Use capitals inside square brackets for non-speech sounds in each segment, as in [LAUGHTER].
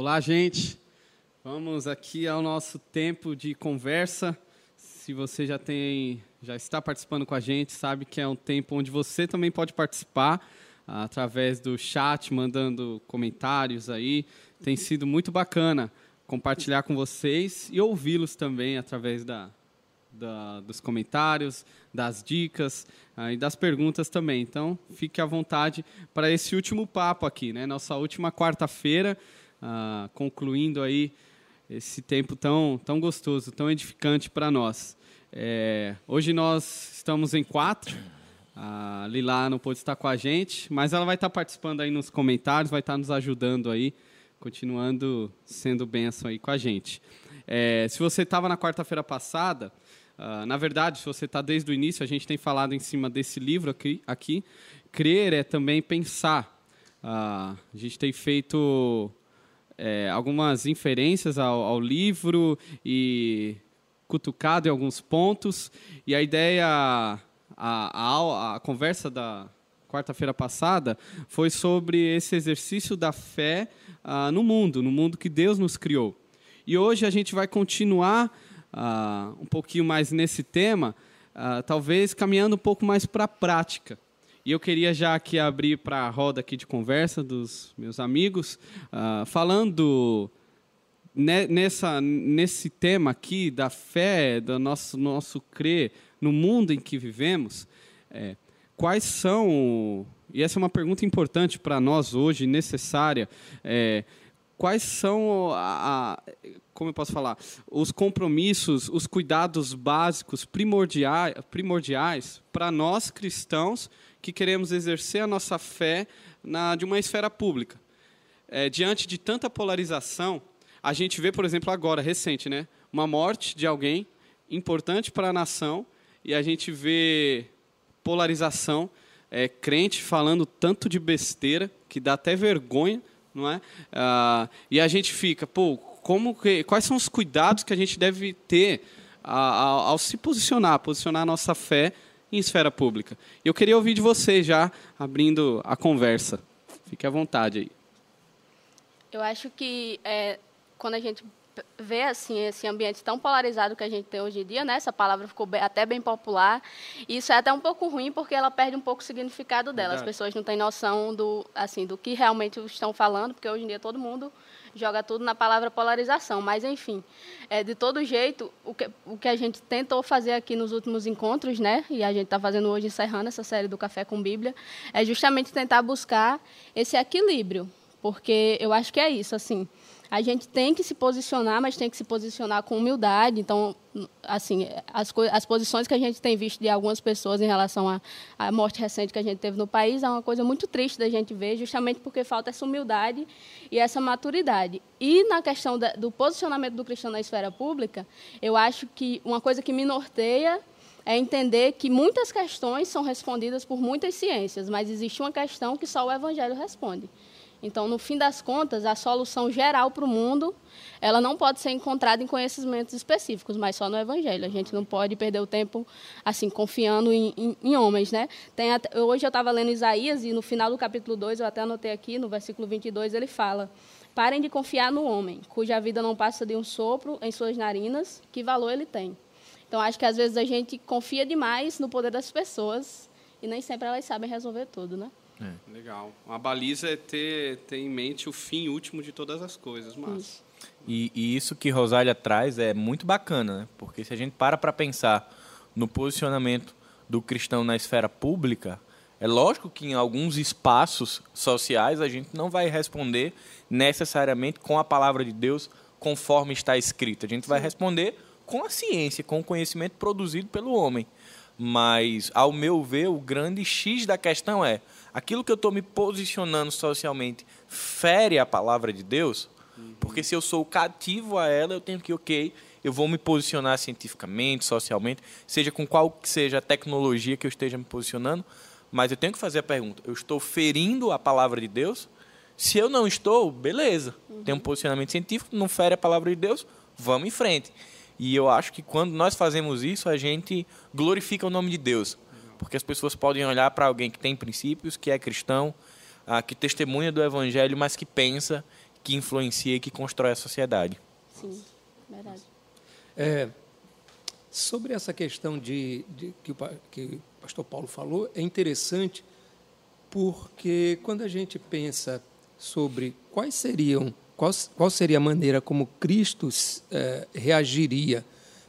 Olá, gente. Vamos aqui ao nosso tempo de conversa. Se você já tem, já está participando com a gente, sabe que é um tempo onde você também pode participar ah, através do chat, mandando comentários aí. Tem sido muito bacana compartilhar com vocês e ouvi-los também através da, da, dos comentários, das dicas ah, e das perguntas também. Então, fique à vontade para esse último papo aqui, né? Nossa última quarta-feira, ah, concluindo aí esse tempo tão, tão gostoso, tão edificante para nós. É, hoje nós estamos em quatro. A Lila não pôde estar com a gente, mas ela vai estar participando aí nos comentários, vai estar nos ajudando aí, continuando sendo bênção aí com a gente. É, se você estava na quarta-feira passada, uh, na verdade, se você está desde o início, a gente tem falado em cima desse livro aqui. aqui. Crer é também pensar. Uh, a gente tem feito é, algumas inferências ao, ao, livro e cutucado em alguns pontos. E a ideia, a, a, a conversa da quarta-feira passada foi sobre esse exercício da fé uh, no mundo, no mundo que Deus nos criou. E hoje a gente vai continuar uh, um pouquinho mais nesse tema, uh, talvez caminhando um pouco mais para a prática. E eu queria já aqui abrir para a roda aqui de conversa dos meus amigos, uh, falando nessa, nesse tema aqui da fé, do nosso, nosso crer no mundo em que vivemos, é, quais são, e essa é uma pergunta importante para nós hoje, necessária, é, quais são a, a, como eu posso falar, os compromissos, os cuidados básicos primordiais para nós cristãos que queremos exercer a nossa fé na, de uma esfera pública. É, diante de tanta polarização, a gente vê, por exemplo, agora, recente, né, uma morte de alguém importante para a nação e a gente vê polarização, é, crente falando tanto de besteira que dá até vergonha, não é? Ah, e a gente fica, pô, como que, quais são os cuidados que a gente deve ter ao, ao se posicionar, posicionar a nossa fé em esfera pública. Eu queria ouvir de você já, abrindo a conversa. Fique à vontade aí. Eu acho que é, quando a gente vê assim esse ambiente tão polarizado que a gente tem hoje em dia, né? Essa palavra ficou bem, até bem popular. E isso é até um pouco ruim porque ela perde um pouco o significado dela. Verdade. As pessoas não têm noção do assim do que realmente estão falando, porque hoje em dia todo mundo joga tudo na palavra polarização. Mas, enfim, é, de todo jeito, o que, o que a gente tentou fazer aqui nos últimos encontros, né, e a gente está fazendo hoje, encerrando essa série do Café com Bíblia, é justamente tentar buscar esse equilíbrio. Porque eu acho que é isso, assim a gente tem que se posicionar, mas tem que se posicionar com humildade. Então, assim, as, as posições que a gente tem visto de algumas pessoas em relação à, à morte recente que a gente teve no país é uma coisa muito triste da gente ver, justamente porque falta essa humildade e essa maturidade. E na questão da, do posicionamento do cristão na esfera pública, eu acho que uma coisa que me norteia é entender que muitas questões são respondidas por muitas ciências, mas existe uma questão que só o Evangelho responde. Então, no fim das contas, a solução geral para o mundo, ela não pode ser encontrada em conhecimentos específicos, mas só no Evangelho. A gente não pode perder o tempo assim confiando em, em, em homens, né? Até, hoje eu estava lendo Isaías e no final do capítulo 2, eu até anotei aqui, no versículo 22, ele fala: "Parem de confiar no homem, cuja vida não passa de um sopro em suas narinas, que valor ele tem?" Então, acho que às vezes a gente confia demais no poder das pessoas e nem sempre elas sabem resolver tudo, né? É. Legal. A baliza é ter, ter em mente o fim último de todas as coisas, mas... E, e, isso que Rosália traz é muito bacana, né? Porque se a gente para para pensar no posicionamento do cristão na esfera pública, é lógico que em alguns espaços sociais a gente não vai responder necessariamente com a palavra de Deus conforme está escrito. A gente Sim. vai responder com a ciência, com o conhecimento produzido pelo homem. Mas, ao meu ver, o grande X da questão é aquilo que eu estou me posicionando socialmente fere a palavra de Deus? Uhum. Porque se eu sou cativo a ela, eu tenho que, ok, eu vou me posicionar cientificamente, socialmente, seja com qual que seja a tecnologia que eu esteja me posicionando, mas eu tenho que fazer a pergunta: eu estou ferindo a palavra de Deus? Se eu não estou, beleza, uhum. tem um posicionamento científico, não fere a palavra de Deus, vamos em frente. E eu acho que quando nós fazemos isso, a gente glorifica o nome de Deus porque as pessoas podem olhar para alguém que tem princípios, que é cristão, ah, que testemunha do evangelho, mas que pensa que influencia e que constrói a sociedade. Sim, verdade. É, sobre essa questão de, de que, o, que o pastor Paulo falou, é interessante porque quando a gente pensa sobre quais seriam, qual, qual seria a maneira como Cristo é, reagiria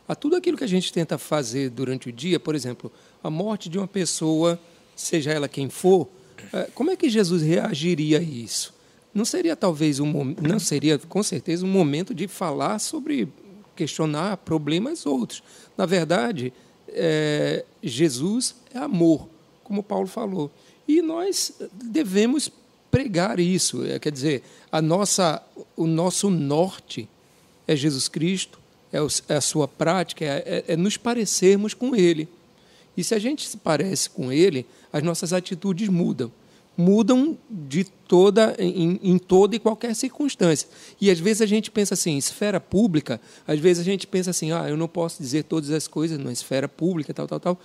a tudo aquilo que a gente tenta fazer durante o dia, por exemplo, a morte de uma pessoa, seja ela quem for, é, como é que Jesus reagiria a isso? Não seria talvez um não seria com certeza um momento de falar sobre questionar problemas outros. Na verdade, é, Jesus é amor, como Paulo falou. E nós devemos pregar isso. É, quer dizer, a nossa, o nosso norte é Jesus Cristo, é, é a sua prática, é, é, é nos parecermos com Ele. E se a gente se parece com Ele, as nossas atitudes mudam mudam de toda em, em, toda e qualquer circunstância. E às vezes a gente pensa assim, esfera pública, às vezes a gente pensa assim, ah, eu não posso dizer todas as coisas na esfera pública, tal, tal, tal.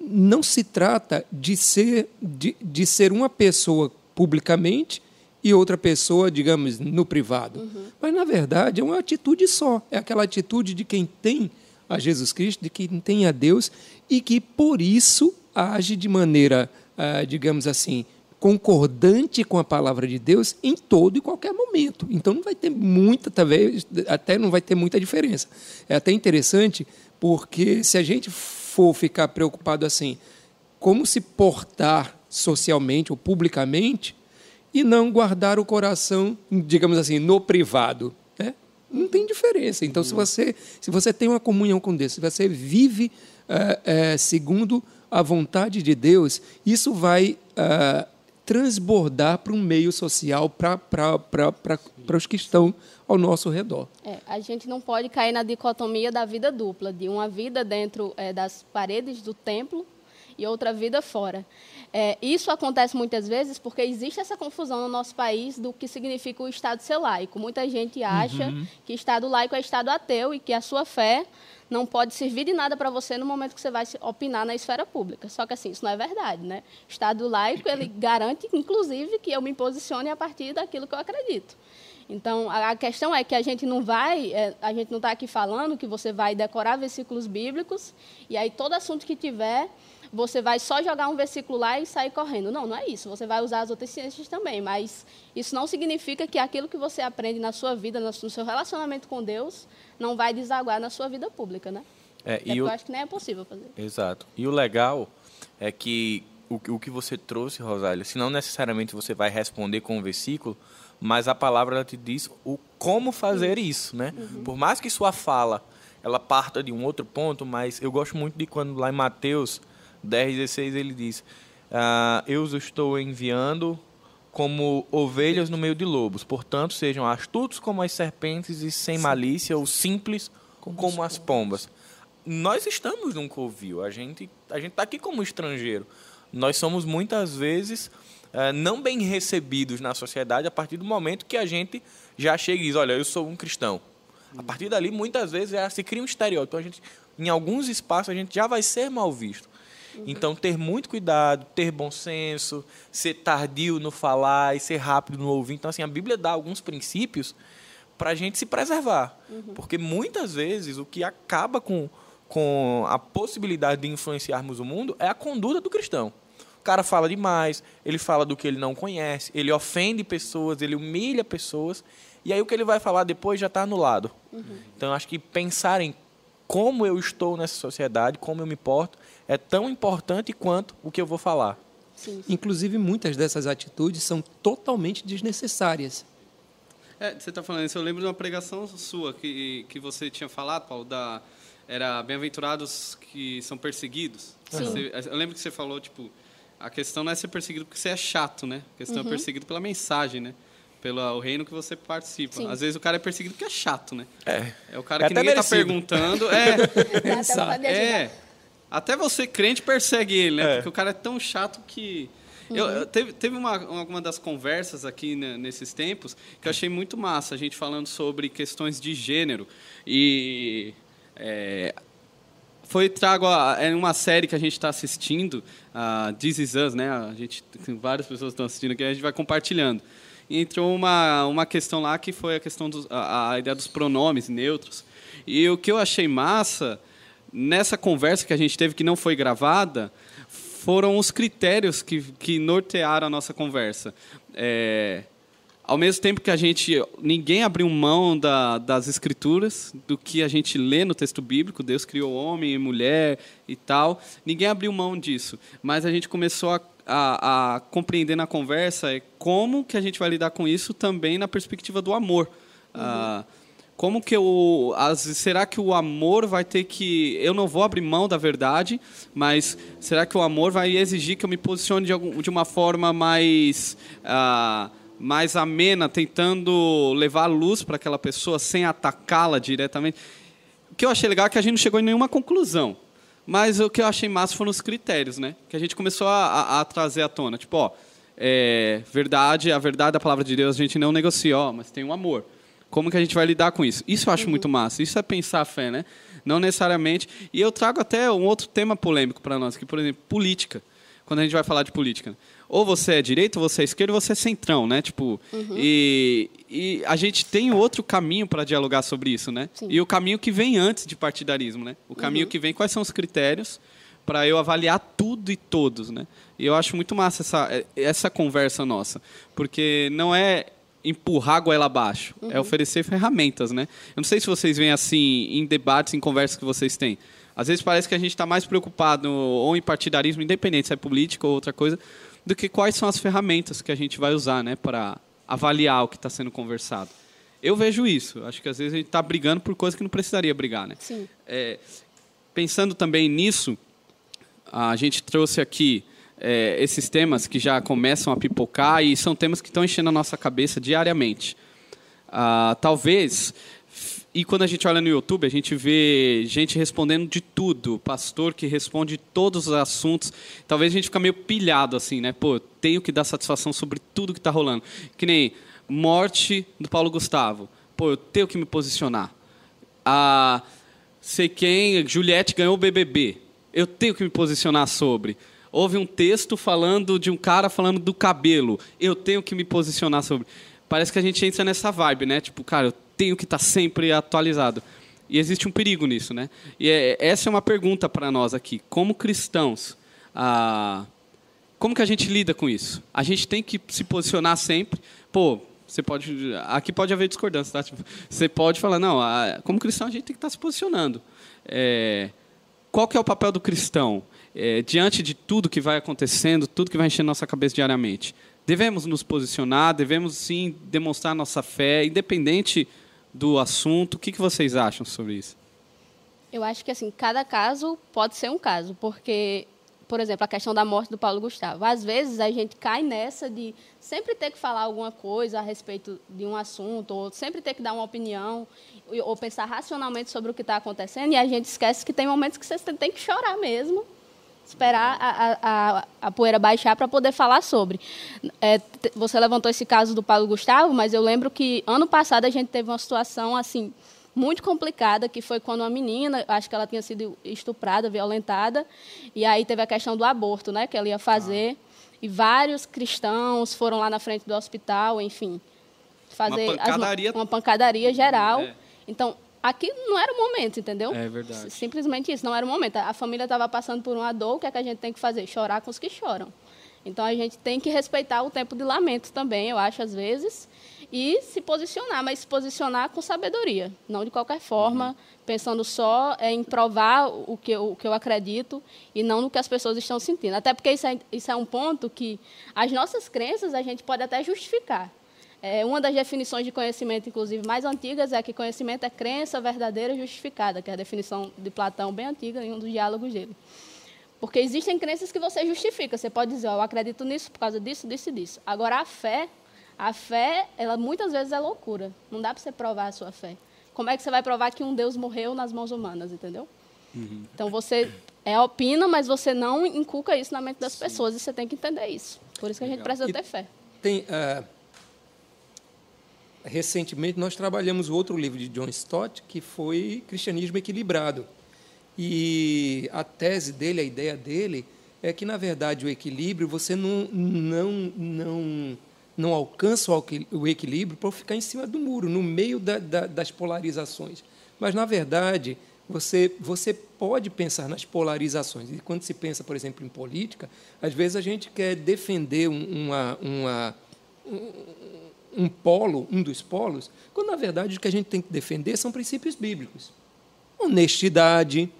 Não se trata de ser de, de ser uma pessoa publicamente e outra pessoa, digamos, no privado. Uhum. Mas na verdade é uma atitude só, é aquela atitude de quem tem a Jesus Cristo, de quem tem a Deus e que por isso age de maneira, ah, digamos assim, concordante com a palavra de Deus em todo e qualquer momento. Então não vai ter muita, talvez, até não vai ter muita diferença. É até interessante porque se a gente for ficar preocupado assim, como se portar socialmente ou publicamente e não guardar o coração, digamos assim, no privado? Não tem diferença. Então, se você, se você tem uma comunhão com Deus, se você vive é, é, segundo a vontade de Deus, isso vai uh, transbordar para um meio social, para os que estão ao nosso redor. É, a gente não pode cair na dicotomia da vida dupla, de uma vida dentro é, das paredes do templo e outra vida fora. É, isso acontece muitas vezes porque existe essa confusão no nosso país do que significa o Estado ser laico. Muita gente acha uhum. que Estado laico é Estado ateu e que a sua fé não pode servir de nada para você no momento que você vai opinar na esfera pública. Só que assim, isso não é verdade, né? O Estado laico, ele [LAUGHS] garante, inclusive, que eu me posicione a partir daquilo que eu acredito. Então, a questão é que a gente não vai, é, a gente não está aqui falando que você vai decorar versículos bíblicos e aí todo assunto que tiver você vai só jogar um versículo lá e sair correndo. Não, não é isso. Você vai usar as outras ciências também, mas isso não significa que aquilo que você aprende na sua vida, no seu relacionamento com Deus, não vai desaguar na sua vida pública, né? É, e eu acho que nem é possível fazer. Exato. E o legal é que o, o que você trouxe, Rosália, se não necessariamente você vai responder com um versículo, mas a palavra te diz o como fazer isso, né? Uhum. Por mais que sua fala ela parta de um outro ponto, mas eu gosto muito de quando lá em Mateus 10, 16, ele diz: ah, Eu os estou enviando como ovelhas no meio de lobos, portanto, sejam astutos como as serpentes e sem malícia, ou simples como, como as pombas. Nós estamos num covil, a gente a gente está aqui como estrangeiro. Nós somos muitas vezes ah, não bem recebidos na sociedade a partir do momento que a gente já chega e diz: Olha, eu sou um cristão. A partir dali, muitas vezes, já se cria um estereótipo. Então, a gente, em alguns espaços, a gente já vai ser mal visto. Então, ter muito cuidado, ter bom senso, ser tardio no falar e ser rápido no ouvir. Então, assim, a Bíblia dá alguns princípios para a gente se preservar. Uhum. Porque muitas vezes o que acaba com, com a possibilidade de influenciarmos o mundo é a conduta do cristão. O cara fala demais, ele fala do que ele não conhece, ele ofende pessoas, ele humilha pessoas, e aí o que ele vai falar depois já está anulado. Uhum. Então, acho que pensar em como eu estou nessa sociedade, como eu me porto, é tão importante quanto o que eu vou falar. Sim. Inclusive, muitas dessas atitudes são totalmente desnecessárias. É, você está falando isso, eu lembro de uma pregação sua que, que você tinha falado, Paulo, da, era bem-aventurados que são perseguidos. Você, eu lembro que você falou, tipo, a questão não é ser perseguido porque você é chato, né? A questão é uhum. é perseguido pela mensagem, né? Pelo o reino que você participa. Sim. Às vezes o cara é perseguido porque é chato, né? É. É o cara é que ninguém está perguntando. [LAUGHS] É. é. Até você, crente, persegue ele, né? É. Porque o cara é tão chato que. Uhum. Eu, teve teve uma, uma das conversas aqui né, nesses tempos que eu achei muito massa, a gente falando sobre questões de gênero. E. É, foi trago a, é uma série que a gente está assistindo, a This Is Us, né? A gente, várias pessoas estão assistindo aqui, a gente vai compartilhando. entrou uma, uma questão lá que foi a questão dos, a, a ideia dos pronomes neutros. E o que eu achei massa nessa conversa que a gente teve que não foi gravada foram os critérios que, que nortearam a nossa conversa. É, ao mesmo tempo que a gente ninguém abriu mão da, das escrituras do que a gente lê no texto bíblico Deus criou homem e mulher e tal ninguém abriu mão disso mas a gente começou a, a, a compreender na conversa é como que a gente vai lidar com isso também na perspectiva do amor uhum. ah, como que o as, será que o amor vai ter que eu não vou abrir mão da verdade mas será que o amor vai exigir que eu me posicione de, algum, de uma forma mais ah, mais amena, tentando levar luz para aquela pessoa sem atacá-la diretamente. O que eu achei legal é que a gente não chegou em nenhuma conclusão. Mas o que eu achei massa foram os critérios, né? Que a gente começou a, a, a trazer à tona. Tipo, ó, é, verdade, a verdade da palavra de Deus a gente não negocia, ó, mas tem um amor. Como que a gente vai lidar com isso? Isso eu acho uhum. muito massa. Isso é pensar a fé, né? Não necessariamente. E eu trago até um outro tema polêmico para nós, que, por exemplo, política. Quando a gente vai falar de política ou você é direita, ou você é esquerda, ou você é centrão, né? Tipo, uhum. e, e a gente tem outro caminho para dialogar sobre isso, né? Sim. E o caminho que vem antes de partidarismo, né? O caminho uhum. que vem, quais são os critérios para eu avaliar tudo e todos, né? E eu acho muito massa essa, essa conversa nossa, porque não é empurrar a goela abaixo, é uhum. é oferecer ferramentas, né? Eu não sei se vocês veem assim em debates, em conversas que vocês têm. Às vezes parece que a gente está mais preocupado ou em partidarismo, independente se é político ou outra coisa, do que quais são as ferramentas que a gente vai usar né, para avaliar o que está sendo conversado. Eu vejo isso. Acho que às vezes a gente está brigando por coisas que não precisaria brigar. Né? É, pensando também nisso, a gente trouxe aqui é, esses temas que já começam a pipocar e são temas que estão enchendo a nossa cabeça diariamente. Ah, talvez e quando a gente olha no YouTube, a gente vê gente respondendo de tudo, pastor que responde todos os assuntos. Talvez a gente fique meio pilhado assim, né? Pô, tenho que dar satisfação sobre tudo que está rolando. Que nem morte do Paulo Gustavo. Pô, eu tenho que me posicionar. Ah, sei quem, Juliette ganhou o BBB. Eu tenho que me posicionar sobre. Houve um texto falando de um cara falando do cabelo. Eu tenho que me posicionar sobre. Parece que a gente entra nessa vibe, né? Tipo, cara, eu tenho que estar tá sempre atualizado. E existe um perigo nisso, né? E é, essa é uma pergunta para nós aqui. Como cristãos, como que a gente lida com isso? A gente tem que se posicionar sempre. Pô, você pode, aqui pode haver discordância, tá? Tipo, você pode falar, não, como cristão a gente tem que estar tá se posicionando. É, qual que é o papel do cristão é, diante de tudo que vai acontecendo, tudo que vai enchendo nossa cabeça diariamente? Devemos nos posicionar, devemos sim demonstrar nossa fé, independente do assunto. O que, que vocês acham sobre isso? Eu acho que assim, cada caso pode ser um caso, porque, por exemplo, a questão da morte do Paulo Gustavo. Às vezes a gente cai nessa de sempre ter que falar alguma coisa a respeito de um assunto, ou sempre ter que dar uma opinião, ou pensar racionalmente sobre o que está acontecendo, e a gente esquece que tem momentos que você tem que chorar mesmo, esperar a, a, a poeira baixar para poder falar sobre. É, você levantou esse caso do Paulo Gustavo, mas eu lembro que ano passado a gente teve uma situação assim muito complicada, que foi quando uma menina, acho que ela tinha sido estuprada, violentada, e aí teve a questão do aborto, né, que ela ia fazer, ah. e vários cristãos foram lá na frente do hospital, enfim, fazer uma pancadaria, as, uma pancadaria geral. É. Então, aqui não era o momento, entendeu? É verdade. Simplesmente isso, não era o momento. A família estava passando por uma dor, o que, é que a gente tem que fazer? Chorar com os que choram. Então a gente tem que respeitar o tempo de lamento também, eu acho, às vezes, e se posicionar, mas se posicionar com sabedoria, não de qualquer forma, uhum. pensando só em provar o que, eu, o que eu acredito e não no que as pessoas estão sentindo. Até porque isso é, isso é um ponto que as nossas crenças a gente pode até justificar. É, uma das definições de conhecimento, inclusive, mais antigas é que conhecimento é crença verdadeira justificada, que é a definição de Platão bem antiga em um dos diálogos dele. Porque existem crenças que você justifica. Você pode dizer, oh, eu acredito nisso por causa disso, disso e disso. Agora, a fé, a fé, ela muitas vezes é loucura. Não dá para você provar a sua fé. Como é que você vai provar que um Deus morreu nas mãos humanas, entendeu? Uhum. Então, você é, opina, mas você não inculca isso na mente das Sim. pessoas. E você tem que entender isso. Por isso que a gente precisa e ter fé. Tem... Uh recentemente nós trabalhamos outro livro de John Stott, que foi Cristianismo Equilibrado. E a tese dele, a ideia dele, é que, na verdade, o equilíbrio você não, não, não não alcança o equilíbrio por ficar em cima do muro, no meio da, da, das polarizações. Mas, na verdade, você, você pode pensar nas polarizações. E quando se pensa, por exemplo, em política, às vezes a gente quer defender uma, uma, um, um polo, um dos polos, quando, na verdade, o que a gente tem que defender são princípios bíblicos. Honestidade,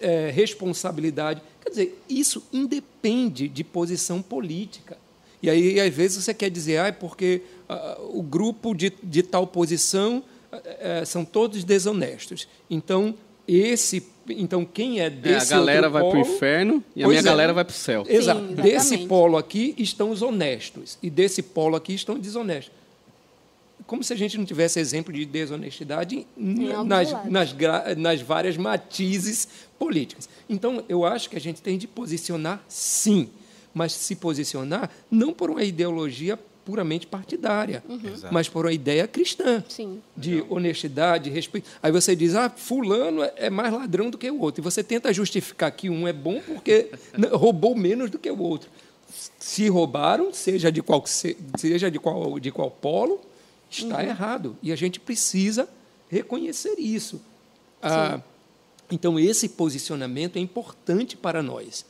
é, responsabilidade. Quer dizer, isso independe de posição política. E aí, às vezes, você quer dizer, ah, é porque uh, o grupo de, de tal posição uh, são todos desonestos. Então, esse, então quem é desse é, a galera vai para o inferno e a minha é. galera vai para o céu. Exato. Sim, desse polo aqui estão os honestos e desse polo aqui estão os desonestos. Como se a gente não tivesse exemplo de desonestidade nas, nas, nas várias matizes políticas. Então, eu acho que a gente tem de posicionar, sim, mas se posicionar não por uma ideologia puramente partidária, uhum. mas por uma ideia cristã Sim. de honestidade, respeito. Aí você diz, ah, fulano é mais ladrão do que o outro, e você tenta justificar que um é bom porque [LAUGHS] roubou menos do que o outro. Se roubaram, seja de qual seja de qual de qual polo, está uhum. errado e a gente precisa reconhecer isso. Ah, então esse posicionamento é importante para nós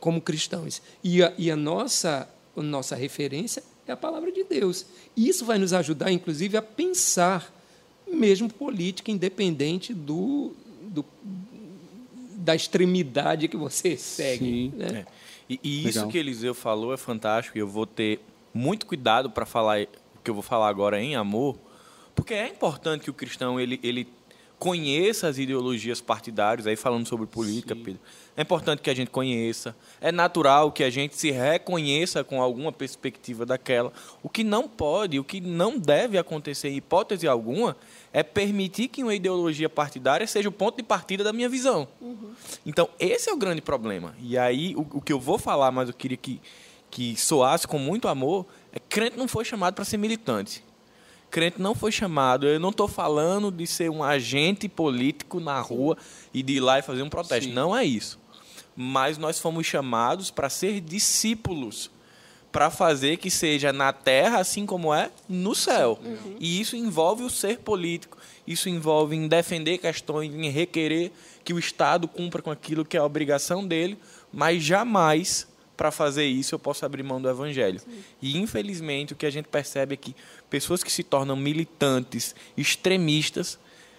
como cristãos. E a, e a nossa, a nossa referência é a palavra de Deus. E isso vai nos ajudar, inclusive, a pensar, mesmo política, independente do, do da extremidade que você segue. Né? É. E, e isso que Eliseu falou é fantástico, e eu vou ter muito cuidado para falar o que eu vou falar agora em amor, porque é importante que o cristão ele, ele conheça as ideologias partidárias, aí falando sobre política, Sim. Pedro. É importante que a gente conheça. É natural que a gente se reconheça com alguma perspectiva daquela. O que não pode, o que não deve acontecer em hipótese alguma, é permitir que uma ideologia partidária seja o ponto de partida da minha visão. Uhum. Então, esse é o grande problema. E aí, o, o, que eu vou falar, mas eu queria que, que soasse com muito amor, é que crente não foi chamado para ser militante crente não foi chamado. Eu não estou falando de ser um agente político na rua e de ir lá e fazer um protesto. Sim. Não é isso. Mas nós fomos chamados para ser discípulos, para fazer que seja na terra assim como é no céu. Uhum. E isso envolve o ser político. Isso envolve em defender questões, em requerer que o Estado cumpra com aquilo que é a obrigação dele, mas jamais para fazer isso eu posso abrir mão do evangelho. Sim. E infelizmente o que a gente percebe é que pessoas que se tornam militantes, extremistas,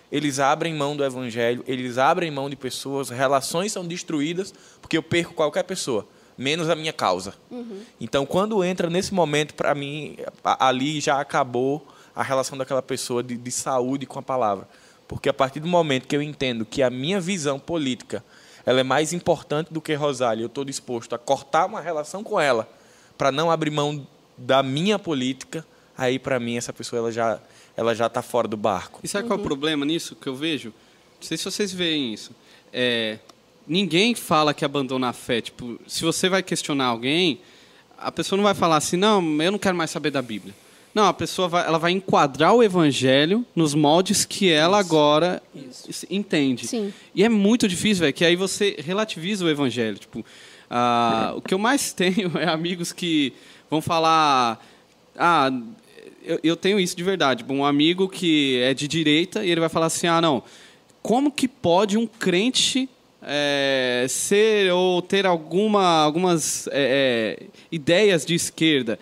eles abrem mão do evangelho, eles abrem mão de pessoas, relações são destruídas porque eu perco qualquer pessoa, menos a minha causa. Uhum. Então, quando entra nesse momento, para mim, ali já acabou a relação daquela pessoa de, de saúde com a palavra. Porque a partir do momento que eu entendo que a minha visão política ela é mais importante do que Rosália. Eu estou disposto a cortar uma relação com ela para não abrir mão da minha política. Aí, para mim, essa pessoa ela já ela já está fora do barco. E sabe uhum. qual é o uhum. problema nisso que eu vejo? Não sei se vocês veem isso. É, ninguém fala que abandona a fé. Tipo, se você vai questionar alguém, a pessoa não vai falar assim, não, eu não quero mais saber da Bíblia. Não, a pessoa vai, ela vai enquadrar o evangelho nos moldes que ela Isso. agora Isso. entende. Sim. E é muito difícil, velho, que aí você relativiza o evangelho. Tipo, uh, o que eu mais [LAUGHS] tenho é amigos que vão falar. Ah, eu, eu tenho isso de verdade. Um amigo que é de direita e ele vai falar assim: ah, não, como que pode um crente é, ser ou ter alguma, algumas é, é, ideias de esquerda,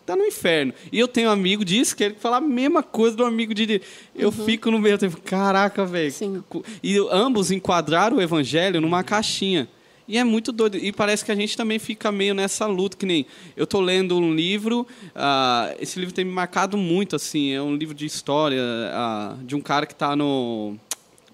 está no inferno. E eu tenho um amigo de esquerda que fala a mesma coisa do amigo de direita. Eu uhum. fico no meio tempo, caraca, velho. E ambos enquadraram o evangelho numa caixinha. E é muito doido. E parece que a gente também fica meio nessa luta, que nem eu estou lendo um livro, uh, esse livro tem me marcado muito, assim, é um livro de história uh, de um cara que está no,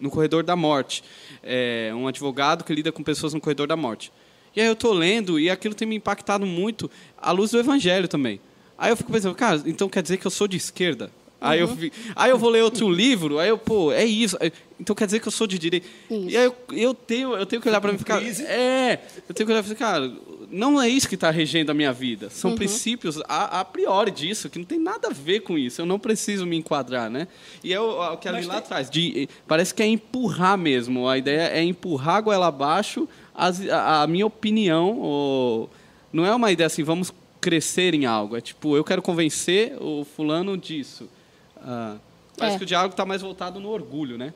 no corredor da morte é, um advogado que lida com pessoas no corredor da morte. E aí eu estou lendo e aquilo tem me impactado muito à luz do evangelho também. Aí eu fico pensando, cara, então quer dizer que eu sou de esquerda? Uhum. Aí, eu, uhum. aí eu vou ler outro livro, aí eu, pô, é isso. Então quer dizer que eu sou de direita. E aí eu, eu, tenho, eu tenho que olhar para mim e ficar. É, eu tenho que olhar e ficar, cara, não é isso que está regendo a minha vida. São uhum. princípios a, a, priori disso, que não tem nada a ver com isso. Eu não preciso me enquadrar, né? E é o, o que ali lá atrás, de, parece que é empurrar mesmo. A ideia é empurrar a goela abaixo as, a, a, minha opinião. Ou, não é uma ideia assim, vamos crescer em algo. É tipo, eu quero convencer o fulano disso. Ah, parece É. que o diálogo está mais voltado no orgulho, né?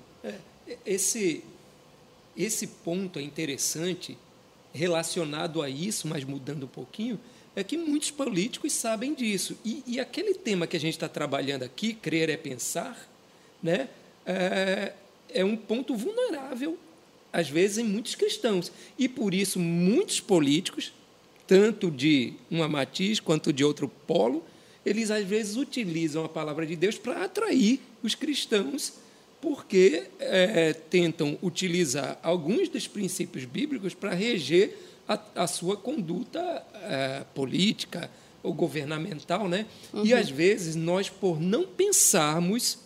Esse, esse ponto é interessante, relacionado a isso, mas mudando um pouquinho, é que muitos políticos sabem disso. E, e aquele tema que a gente está trabalhando aqui, crer é pensar, né, é, é um ponto vulnerável, às vezes, em muitos cristãos. E, por isso, muitos políticos, tanto de uma matiz quanto de outro polo, eles, às vezes, utilizam a palavra de Deus para atrair os cristãos porque é, tentam utilizar alguns dos princípios bíblicos para reger a, a sua conduta é, política ou governamental, né? E às vezes nós, por não pensarmos,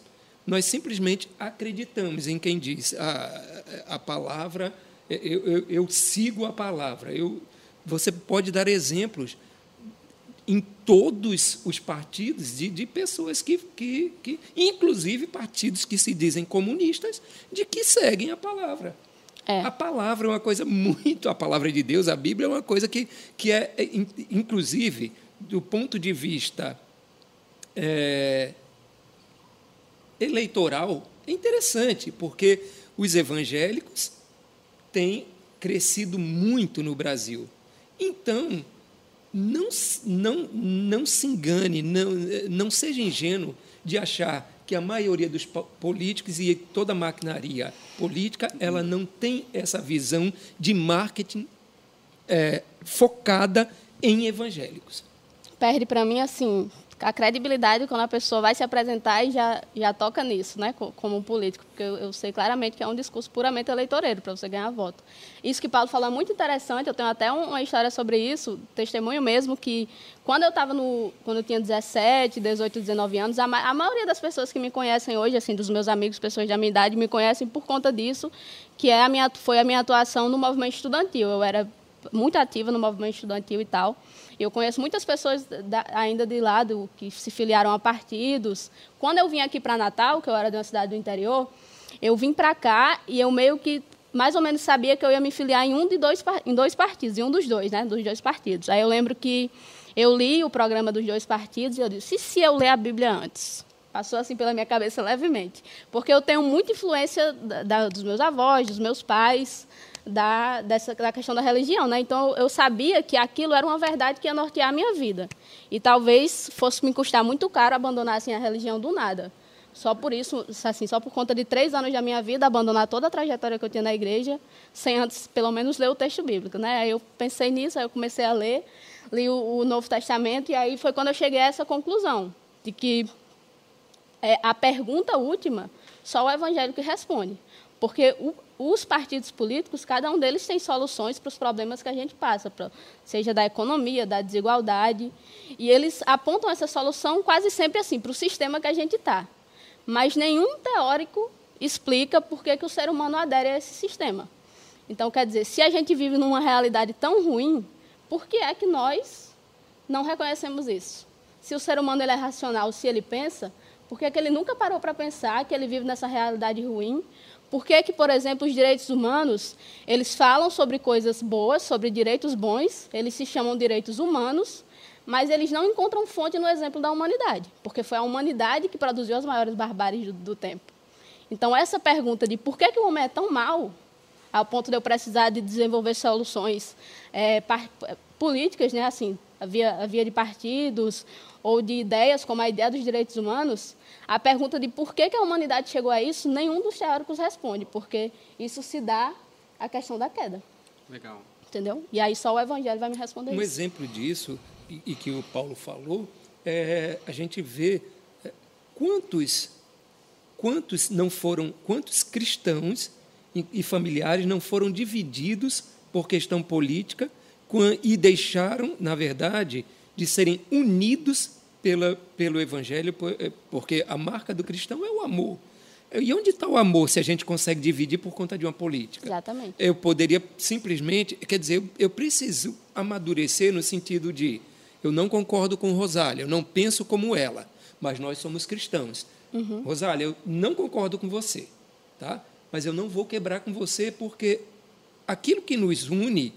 nós simplesmente acreditamos em quem diz a, a palavra. Eu, eu, eu sigo a palavra. Eu, você pode dar exemplos em todos os partidos de, de pessoas que, que, que, inclusive partidos que se dizem comunistas, de que seguem a palavra. É. A palavra é uma coisa muito, a palavra de Deus, a Bíblia é uma coisa que, que é, é, in- inclusive, do ponto de vista é, eleitoral, é interessante, porque os evangélicos têm crescido muito no Brasil. Então, não, não, não se engane, não, não seja ingênuo de achar que a maioria dos po- políticos e toda a maquinaria política ela não tem essa visão de marketing eh, focada em evangélicos. perde para mim assim a credibilidade quando a pessoa vai se apresentar e já, já toca nisso, né, co- como um político, porque eu, eu sei claramente que é um discurso puramente eleitoreiro para você ganhar voto. Isso que Paulo fala é muito interessante, eu tenho até um- uma história sobre isso, testemunho mesmo que quando eu estava no quando eu tinha 17, 18, 19 anos, a, a maioria das pessoas que me conhecem hoje, assim, dos meus amigos, pessoas da minha idade, me conhecem por conta disso, que é a minha foi a minha atuação no movimento estudantil. Eu era muito ativa no movimento estudantil e tal. Eu conheço muitas pessoas da, ainda de lá do, que se filiaram a partidos. Quando eu vim aqui para Natal, que eu era de uma cidade do interior, eu vim para cá e eu meio que mais ou menos sabia que eu ia me filiar em um de dois em dois partidos, em um dos dois, né, dos dois partidos. Aí eu lembro que eu li o programa dos dois partidos e eu disse: "E se eu ler a Bíblia antes?" Passou assim pela minha cabeça levemente, porque eu tenho muita influência da, da- dos meus avós, dos meus pais, da, dessa, da questão da religião. Né? Então, eu sabia que aquilo era uma verdade que ia nortear a minha vida. E talvez fosse me custar muito caro abandonar assim, a religião do nada. Só por isso, assim, só por conta de três anos da minha vida, abandonar toda a trajetória que eu tinha na igreja, sem antes, pelo menos, ler o texto bíblico. Né? Aí eu pensei nisso, aí eu comecei a ler, li o, o Novo Testamento, e aí foi quando eu cheguei a essa conclusão, de que é, a pergunta última, só o evangelho que responde. Porque o, os partidos políticos, cada um deles tem soluções para os problemas que a gente passa, pra, seja da economia, da desigualdade. E eles apontam essa solução quase sempre assim, para o sistema que a gente está. Mas nenhum teórico explica por que, que o ser humano adere a esse sistema. Então, quer dizer, se a gente vive numa realidade tão ruim, por que é que nós não reconhecemos isso? Se o ser humano ele é racional, se ele pensa, por que, é que ele nunca parou para pensar que ele vive nessa realidade ruim? Por que, que, por exemplo, os direitos humanos, eles falam sobre coisas boas, sobre direitos bons, eles se chamam direitos humanos, mas eles não encontram fonte no exemplo da humanidade, porque foi a humanidade que produziu as maiores barbáries do, do tempo. Então, essa pergunta de por que, que o homem é tão mal, ao ponto de eu precisar de desenvolver soluções é, políticas, né, assim, via, via de partidos ou de ideias como a ideia dos direitos humanos, a pergunta de por que, que a humanidade chegou a isso, nenhum dos teóricos responde, porque isso se dá à questão da queda. Legal. Entendeu? E aí só o evangelho vai me responder Um isso. exemplo disso, e, e que o Paulo falou, é a gente vê é, quantos, quantos não foram, quantos cristãos e, e familiares não foram divididos por questão política e deixaram, na verdade, de serem unidos pela, pelo Evangelho, é, porque a marca do cristão é o amor. E onde está o amor se a gente consegue dividir por conta de uma política? Exatamente. Eu poderia simplesmente, quer dizer, eu, eu preciso amadurecer no sentido de eu não concordo com Rosália, eu não penso como ela, mas nós somos cristãos. Rosália, eu não concordo com você, tá? Mas eu não vou quebrar com você porque aquilo que nos une,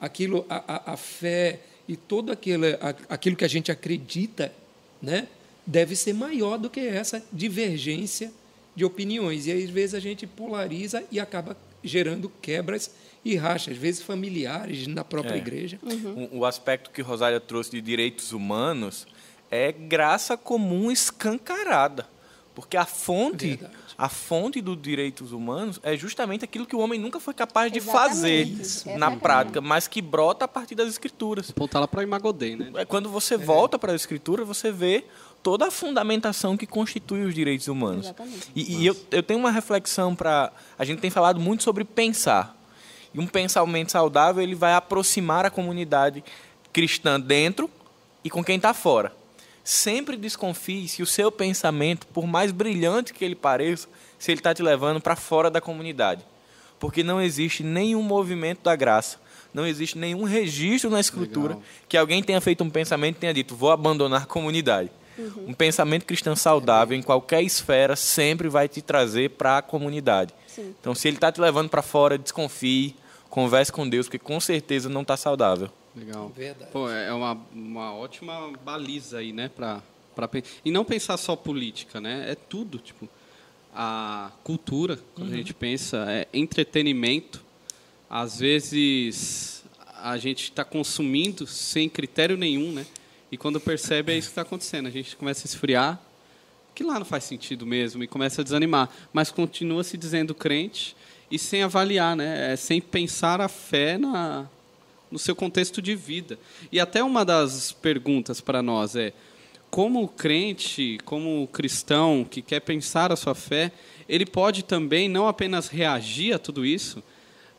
aquilo, a, a, a fé e todo aquele, aquilo que a gente acredita né, deve ser maior do que essa divergência de opiniões. E aí, às vezes a gente polariza e acaba gerando quebras e rachas, às vezes familiares na própria é. igreja. Uhum. O, o aspecto que Rosália trouxe de direitos humanos é graça comum escancarada. Porque a fonte, Verdade. a fonte dos direitos humanos é justamente aquilo que o homem nunca foi capaz de Exatamente. fazer Isso. na prática, mas que brota a partir das escrituras. Apontar lá para Imagodei, né? É quando você é. volta para a escritura, você vê toda a fundamentação que constitui os direitos humanos. Exatamente. E, e eu, eu tenho uma reflexão para... A gente tem falado muito sobre pensar. E um pensamento saudável ele vai aproximar a comunidade cristã dentro e com quem está fora. Sempre desconfie se o seu pensamento, por mais brilhante que ele pareça, se ele está te levando para fora da comunidade. Porque não existe nenhum movimento da graça, não existe nenhum registro na escritura Legal. que alguém tenha feito um pensamento e tenha dito, vou abandonar a comunidade. Uhum. Um pensamento cristão saudável em qualquer esfera sempre vai te trazer para a comunidade. Sim. Então, se ele está te levando para fora, desconfie, converse com Deus, porque com certeza não está saudável. Legal. Verdade. Pô, é uma, uma ótima baliza aí, né? Pra, pra, e não pensar só política, né? É tudo, tipo, a cultura, quando uhum. a gente pensa, é entretenimento. Às vezes a gente está consumindo sem critério nenhum, né? E quando percebe é isso que está acontecendo. A gente começa a esfriar, que lá não faz sentido mesmo, e começa a desanimar. Mas continua se dizendo crente e sem avaliar, né? É, sem pensar a fé na, no seu contexto de vida. E até uma das perguntas para nós é: como crente, como cristão que quer pensar a sua fé, ele pode também não apenas reagir a tudo isso,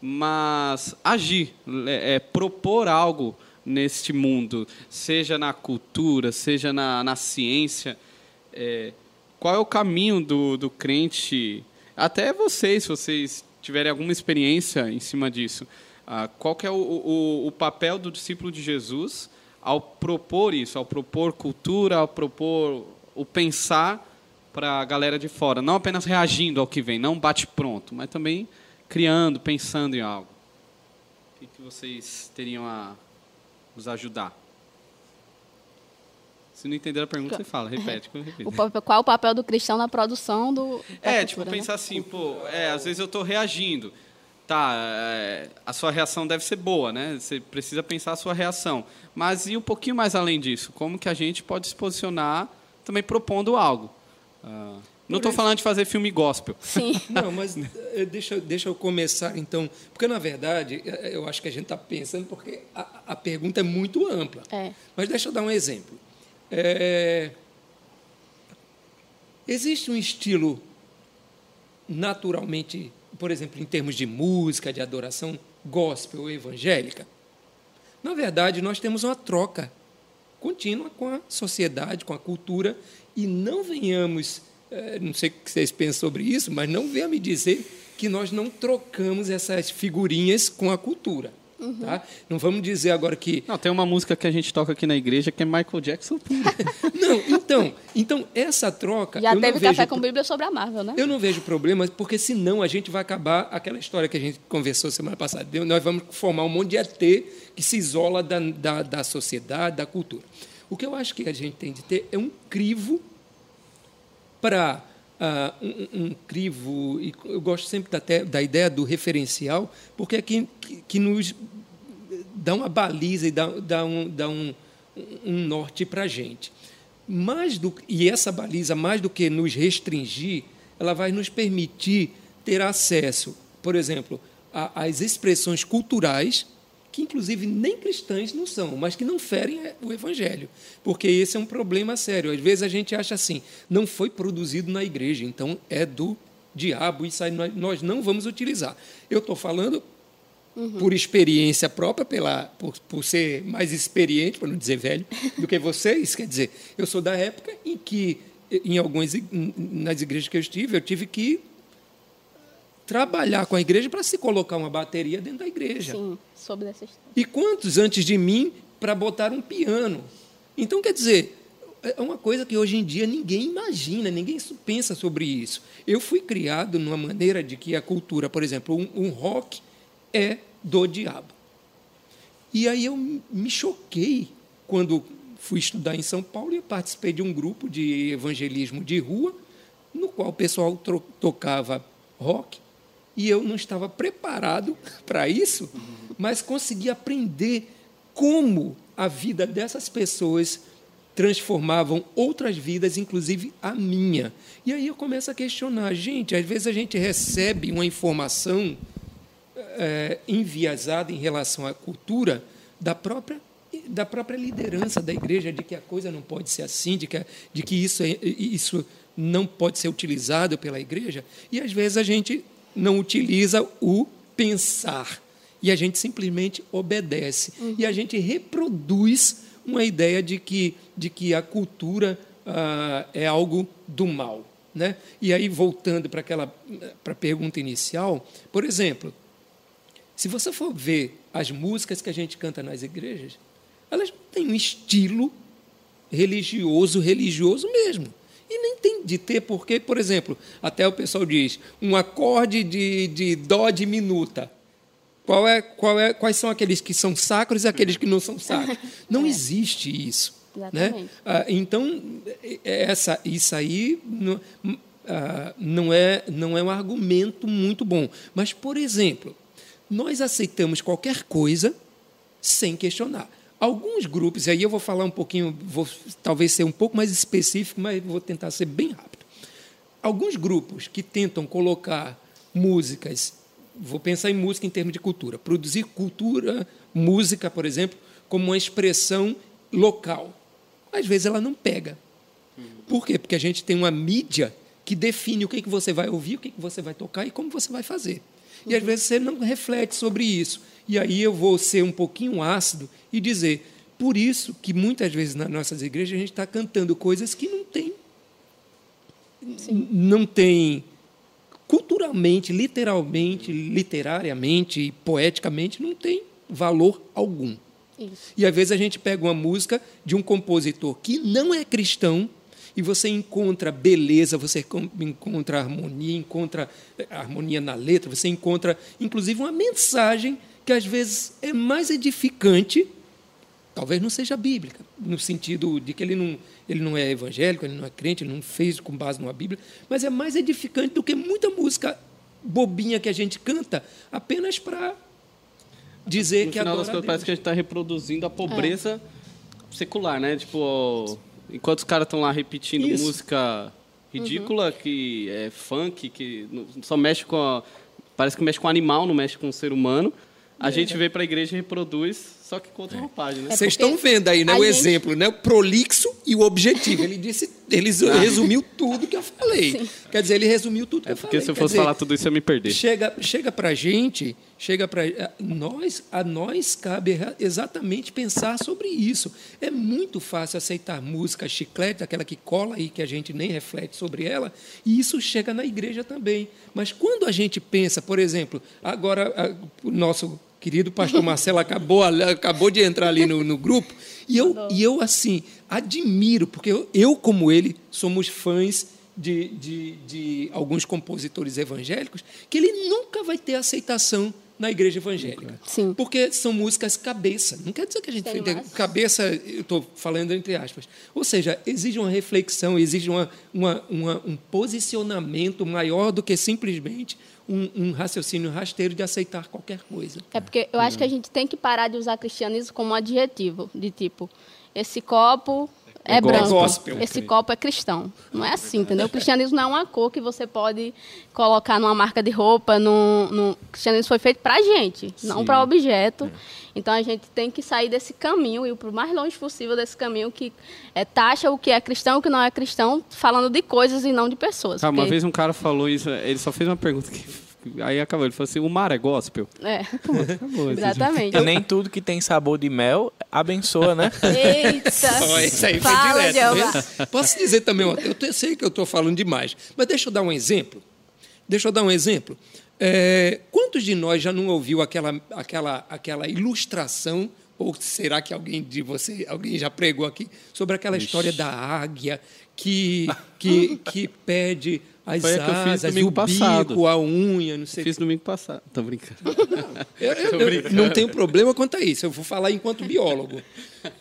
mas agir, é, é, propor algo neste mundo, seja na cultura, seja na, na ciência. É, qual é o caminho do, do crente? Até vocês, se vocês tiverem alguma experiência em cima disso. Ah, qual que é o, o, o, papel do discípulo de Jesus ao propor isso, ao propor cultura, ao propor o pensar para a galera de fora, não apenas reagindo ao que vem, não bate pronto, mas também criando, pensando em algo. O que, vocês teriam a nos ajudar? Se não entender a pergunta, você fala, repete. O papel, qual é o papel do cristão na produção do. É, cultura, tipo, né? pensar assim, pô, é, às vezes eu estou reagindo tá, é, a sua reação deve ser boa, né? Você precisa pensar a sua reação. Mas e um pouquinho mais além disso? Como que a gente pode se posicionar também propondo algo? Uh, não estou falando de fazer filme gospel. Sim. [LAUGHS] Não, mas eh, deixa, deixa eu começar então. Porque, na verdade, eh, eu acho que a gente está pensando, porque a, a, pergunta é muito ampla. É. Mas deixa eu dar um exemplo. É, existe um estilo naturalmente por exemplo, em termos de música, de adoração gospel ou evangélica? Na verdade, nós temos uma troca contínua com a sociedade, com a cultura, e não venhamos, eh, não sei o que vocês pensam sobre isso, mas não venha me dizer que nós não trocamos essas figurinhas com a cultura. Uhum. Tá? Não vamos dizer agora que. Não, tem uma música que a gente toca aqui na igreja que é Michael Jackson. [LAUGHS] não, então, então, essa troca. Já teve café com Bíblia sobre a Marvel, né? Eu não vejo problema, porque senão a gente vai acabar aquela história que a gente conversou semana passada. Nós vamos formar um monte de ET que se isola da, da, da sociedade, da cultura. O que eu acho que a gente tem de ter é um crivo para uh, um, um, crivo, e eu gosto sempre da, da ideia do referencial, porque é que, que nos dá uma baliza e dá, dá um, dá um, um norte para a gente. Mais do, e essa baliza, mais do que nos restringir, ela vai nos permitir ter acesso, por exemplo, às expressões culturais que inclusive nem cristãs não são, mas que não ferem o evangelho, porque esse é um problema sério. Às vezes a gente acha assim, não foi produzido na igreja, então é do diabo, isso aí nós não vamos utilizar. Eu estou falando uhum. por experiência própria, pela, por, por ser mais experiente, para não dizer velho, do que vocês. Quer dizer, eu sou da época em que, em algumas nas igrejas que eu estive, eu tive que trabalhar com a igreja para se colocar uma bateria dentro da igreja. Sim, soube dessa história. E quantos antes de mim para botar um piano? Então, quer dizer, é uma coisa que hoje em dia ninguém imagina, ninguém pensa sobre isso. Eu fui criado numa maneira de que a cultura, por exemplo, um, um rock é do diabo. E aí eu me choquei quando fui estudar em São Paulo e participei de um grupo de evangelismo de rua, no qual o pessoal tocava rock, e eu não estava preparado [LAUGHS] para isso, mas consegui aprender como a vida dessas pessoas transformavam outras vidas, inclusive a minha. E aí eu começo a questionar, gente, às vezes a gente recebe uma informação é, enviesada em relação à cultura da própria da própria liderança da igreja de que a coisa não pode ser assim, de que, de que isso, é, isso não pode ser utilizado pela igreja, e às vezes a gente não utiliza o pensar, e a gente simplesmente obedece, uhum. e a gente reproduz uma ideia de que, de que a cultura ah, é algo do mal. Né? E aí, voltando para aquela para a pergunta inicial, por exemplo, se você for ver as músicas que a gente canta nas igrejas, elas têm um estilo religioso, religioso mesmo. E nem tem de ter, porque, por exemplo, até o pessoal diz, um acorde de, de dó diminuta. Qual é, qual é, quais são aqueles que são sacros e aqueles que não são sacros? [LAUGHS] Não é. existe isso. Né? Ah, então, essa, isso aí não, ah, não, é, não é um argumento muito bom. Mas, por exemplo, nós aceitamos qualquer coisa sem questionar. Alguns grupos, aí eu vou falar um pouquinho, vou talvez ser um pouco mais específico, mas vou tentar ser bem rápido. Alguns grupos que tentam colocar músicas, vou pensar em música em termos de cultura, produzir cultura, música, por exemplo, como uma expressão local. Às vezes ela não pega. Por quê? Porque a gente tem uma mídia que define o que, que você vai ouvir, o que, que você vai tocar e como você vai fazer. E às vezes você não reflete sobre isso. E aí eu vou ser um pouquinho ácido e dizer, por isso que muitas vezes nas nossas igrejas a gente está cantando coisas que não tem, Sim. não tem culturalmente, literalmente, literariamente e poeticamente não tem valor algum. Isso. E às vezes a gente pega uma música de um compositor que não é cristão e você encontra beleza, você encontra harmonia, encontra eh, harmonia na letra, você encontra inclusive uma mensagem que às vezes é mais edificante, talvez não seja bíblica, no sentido de que ele não, ele não é evangélico, ele não é crente, ele não fez com base numa Bíblia, mas é mais edificante do que muita música bobinha que a gente canta apenas para dizer no que final das contas parece que a gente está reproduzindo a pobreza é. secular, né? Tipo, enquanto os caras estão lá repetindo Isso. música ridícula, uhum. que é funk, que só mexe com a, parece que mexe com animal, não mexe com o ser humano. A gente veio para a igreja e reproduz, só que com outra roupagem, né? É Vocês estão vendo aí, né, o gente... exemplo, né? O prolixo e o objetivo. Ele disse, ele ah. resumiu tudo que eu falei. Sim. Quer dizer, ele resumiu tudo que é eu falei. Porque se eu fosse dizer, falar tudo isso, eu ia me perder. Chega, chega para a gente, chega para nós, a nós cabe exatamente pensar sobre isso. É muito fácil aceitar música chiclete, aquela que cola e que a gente nem reflete sobre ela, e isso chega na igreja também. Mas quando a gente pensa, por exemplo, agora o nosso querido pastor Marcelo acabou, acabou de entrar ali no, no grupo, e eu, e eu, assim, admiro, porque eu, eu como ele, somos fãs de, de, de alguns compositores evangélicos, que ele nunca vai ter aceitação na igreja evangélica. Sim. Porque são músicas cabeça. Não quer dizer que a gente tem cabeça, eu estou falando entre aspas. Ou seja, exige uma reflexão, exige uma, uma, uma, um posicionamento maior do que simplesmente um, um, raciocínio rasteiro de aceitar qualquer coisa. É porque eu acho que a gente tem que parar de usar cristianismo como adjetivo, de tipo, esse copo é, é branco, gospel. esse copo é cristão. Não é assim, entendeu? O cristianismo não é uma cor que você pode colocar numa marca de roupa. O cristianismo foi feito para a gente, Sim. não para objeto. É. Então a gente tem que sair desse caminho e ir para o mais longe possível desse caminho que é, taxa o que é cristão e o que não é cristão, falando de coisas e não de pessoas. Ah, porque... Uma vez um cara falou isso, ele só fez uma pergunta que Aí acabou, ele falou assim, o mar é gospel. É, acabou, acabou exatamente. E nem tudo que tem sabor de mel abençoa, né? [LAUGHS] Eita! oh, isso aí foi Fala, direto. Posso dizer também, eu sei que eu estou falando demais, mas deixa eu dar um exemplo. Deixa eu dar um exemplo. É, quantos de nós já não ouviu aquela, aquela, aquela ilustração ou será que alguém de você, alguém já pregou aqui sobre aquela Ixi. história da águia que, que, que pede as Foi a que eu fiz asas, domingo o passado. bico, a unha, não sei Fiz domingo passado. Tô brincando. Eu, eu- eu não tenho problema quanto a isso. Eu vou falar enquanto biólogo.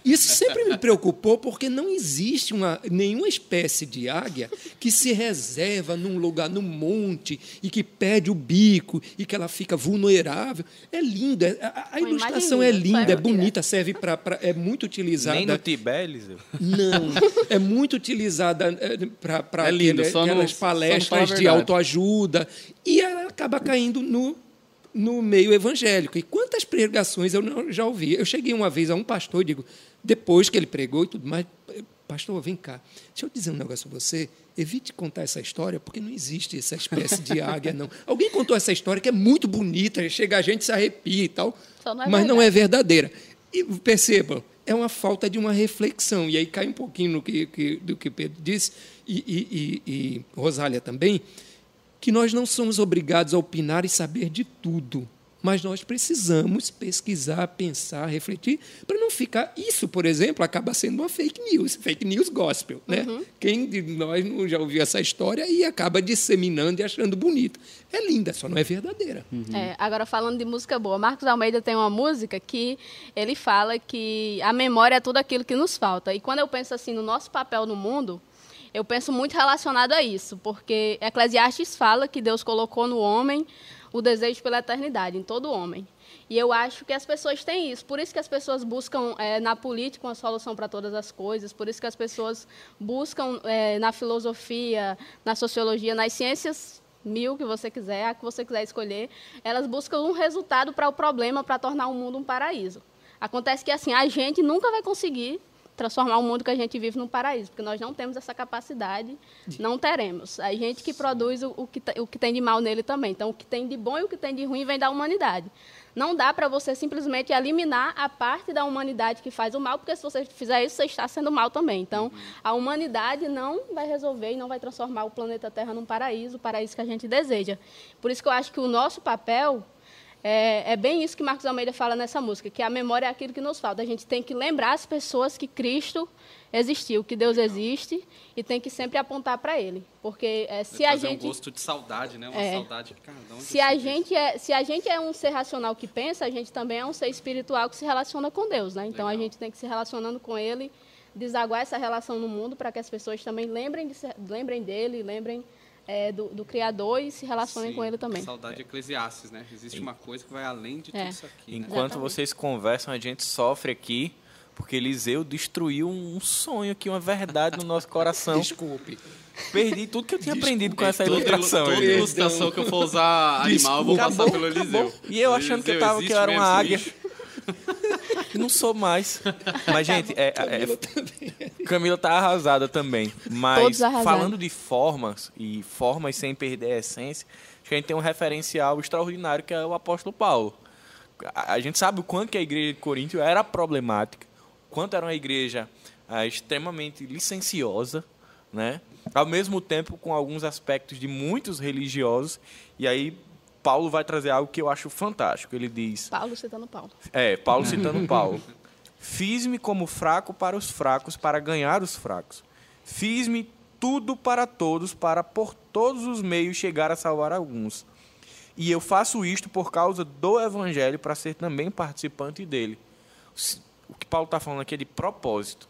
Isso sempre me preocupou porque não existe uma, nenhuma espécie de águia que se reserva num lugar, num monte, e que perde o bico e que ela fica vulnerável. É lindo. é- A, a ilustração é linda, é bonita, serve para. É muito utilizada. Nem no Tibete, Eliseu. Não, é muito utilizada para É lindo, só não- aquelas só não fala a palestras de autoajuda e ela acaba caindo no, no meio evangélico. E quantas pregações eu não- já ouvi? Eu cheguei uma vez a um pastor e digo, depois que ele pregou e tudo mais, pastor, vem cá, deixa eu dizer um negócio a você. Evite contar essa história, porque não existe essa espécie de águia, não. [LAUGHS] Alguém contou essa história que é muito bonita, chega a gente se arrepia e tal, não é mas não é verdadeira. E percebam, é uma falta de uma reflexão. E aí cai um pouquinho no que, que- do que Pedro disse, e, e- e- e Rosália também, que nós não somos obrigados a opinar e saber de tudo. Mas nós precisamos pesquisar, pensar, refletir, para não ficar. Isso, por exemplo, acaba sendo uma fake news, fake news gospel. Né? Quem de nós não já ouviu essa história e acaba disseminando e achando bonito? É linda, só não é verdadeira. É, agora falando de música boa, Marcos Almeida tem uma música que ele fala que a memória é tudo aquilo que nos falta. E quando eu penso assim no nosso papel no mundo, eu penso muito relacionado a isso, porque Eclesiastes fala que Deus colocou no homem o desejo pela eternidade, em todo homem. E eu acho que as pessoas têm isso. Por isso que as pessoas buscam é, na política uma solução para todas as coisas. Por isso que as pessoas buscam é, na filosofia, na sociologia, nas ciências mil que você quiser, a que você quiser escolher, elas buscam um resultado para o problema, para tornar o mundo um paraíso. Acontece que assim a gente nunca vai conseguir transformar o mundo que a gente vive num paraíso, porque nós não temos essa capacidade, não teremos. A gente que produz o, o que, o que tem de mal nele também. Então, o que tem de bom e o que tem de ruim vem da humanidade. Não dá para você simplesmente eliminar a parte da humanidade que faz o mal, porque se você fizer isso, você está sendo mal também. Então, a humanidade não vai resolver e não vai transformar o planeta Terra num paraíso, o paraíso que a gente deseja. Por isso que eu acho que o nosso papel é, é bem isso que Marcos Almeida fala nessa música, que a memória é aquilo que nos falta. A gente tem que lembrar as pessoas que Cristo existiu, que Deus existe, e tem que sempre apontar para Ele. Porque é, se a gente. um gosto de saudade, né? Uma É. saudade. Cara, Se a, gente é, se a gente é um ser racional que pensa, a gente também é um ser espiritual que se relaciona com Deus. Né? Então a Legal. gente tem que se relacionando com Ele, desaguar essa relação no mundo para que as pessoas também lembrem, de lembrem dele, lembrem é, do, do Criador e se relacionem Sim, com Ele também. Saudade de Eclesiastes, né? Existe uma coisa que vai além de É. tudo isso aqui. né? Enquanto Exatamente. vocês conversam, a gente sofre aqui, porque Eliseu destruiu um sonho aqui, uma verdade no nosso coração. Desculpe. Perdi tudo que eu tinha aprendido com essa toda ilustração. Toda Eliseu. ilustração que eu for usar animal, eu vou Acabou, passar pelo Eliseu. acabou. E eu achando que eu, Eliseu, tava, que eu era uma águia. bicho? [LAUGHS] Não sou mais. Mas, gente, é, é- [LAUGHS] Camila tá arrasada também. Mas falando de formas, e formas sem perder a essência, acho que a gente tem um referencial extraordinário que é o apóstolo Paulo. A, a gente sabe o quanto que a igreja de Coríntio era problemática, quanto era uma igreja ah, extremamente licenciosa, né? Ao mesmo tempo com alguns aspectos de muitos religiosos. E aí Paulo vai trazer algo que eu acho fantástico. Ele diz: Paulo citando Paulo. é, Paulo citando Paulo. Fiz-me como fraco para os fracos, para ganhar os fracos. Fiz-me tudo para todos, para por todos os meios chegar a salvar alguns. E eu faço isto por causa do Evangelho, para ser também participante dele. O que Paulo está falando aqui é de propósito.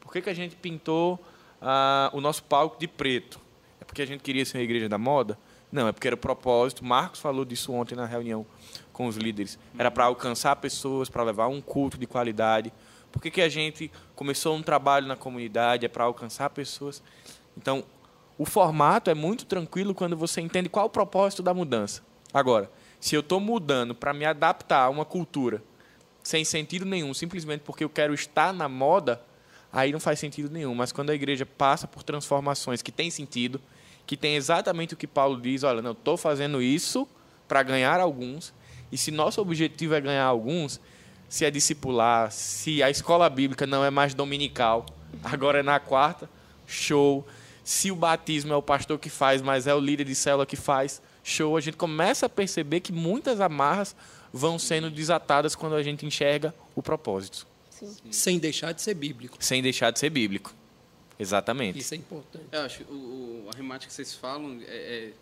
Por que, que a gente pintou ah, o nosso palco de preto? É porque a gente queria ser uma igreja da moda? Não, é porque era o propósito. Marcos falou disso ontem na reunião com os líderes. Era para alcançar pessoas, para levar um culto de qualidade. Por que, que a gente começou um trabalho na comunidade? É para alcançar pessoas. Então, o formato é muito tranquilo quando você entende qual o propósito da mudança. Agora, se eu estou mudando para me adaptar a uma cultura sem sentido nenhum, simplesmente porque eu quero estar na moda, aí não faz sentido nenhum. Mas quando a igreja passa por transformações que têm sentido, que tem exatamente o que Paulo diz, olha, não, estou fazendo isso para ganhar alguns, e se nosso objetivo é ganhar alguns, se é discipular, se a escola bíblica não é mais dominical, agora é na quarta, show. Se o batismo é o pastor que faz, mas é o líder de célula que faz, show. A gente começa a perceber que muitas amarras vão sendo desatadas quando a gente enxerga o propósito, Sim. Sem deixar de ser bíblico. sem deixar de ser bíblico. Exatamente. Isso é importante. Eu acho o, o arremate que vocês falam é, é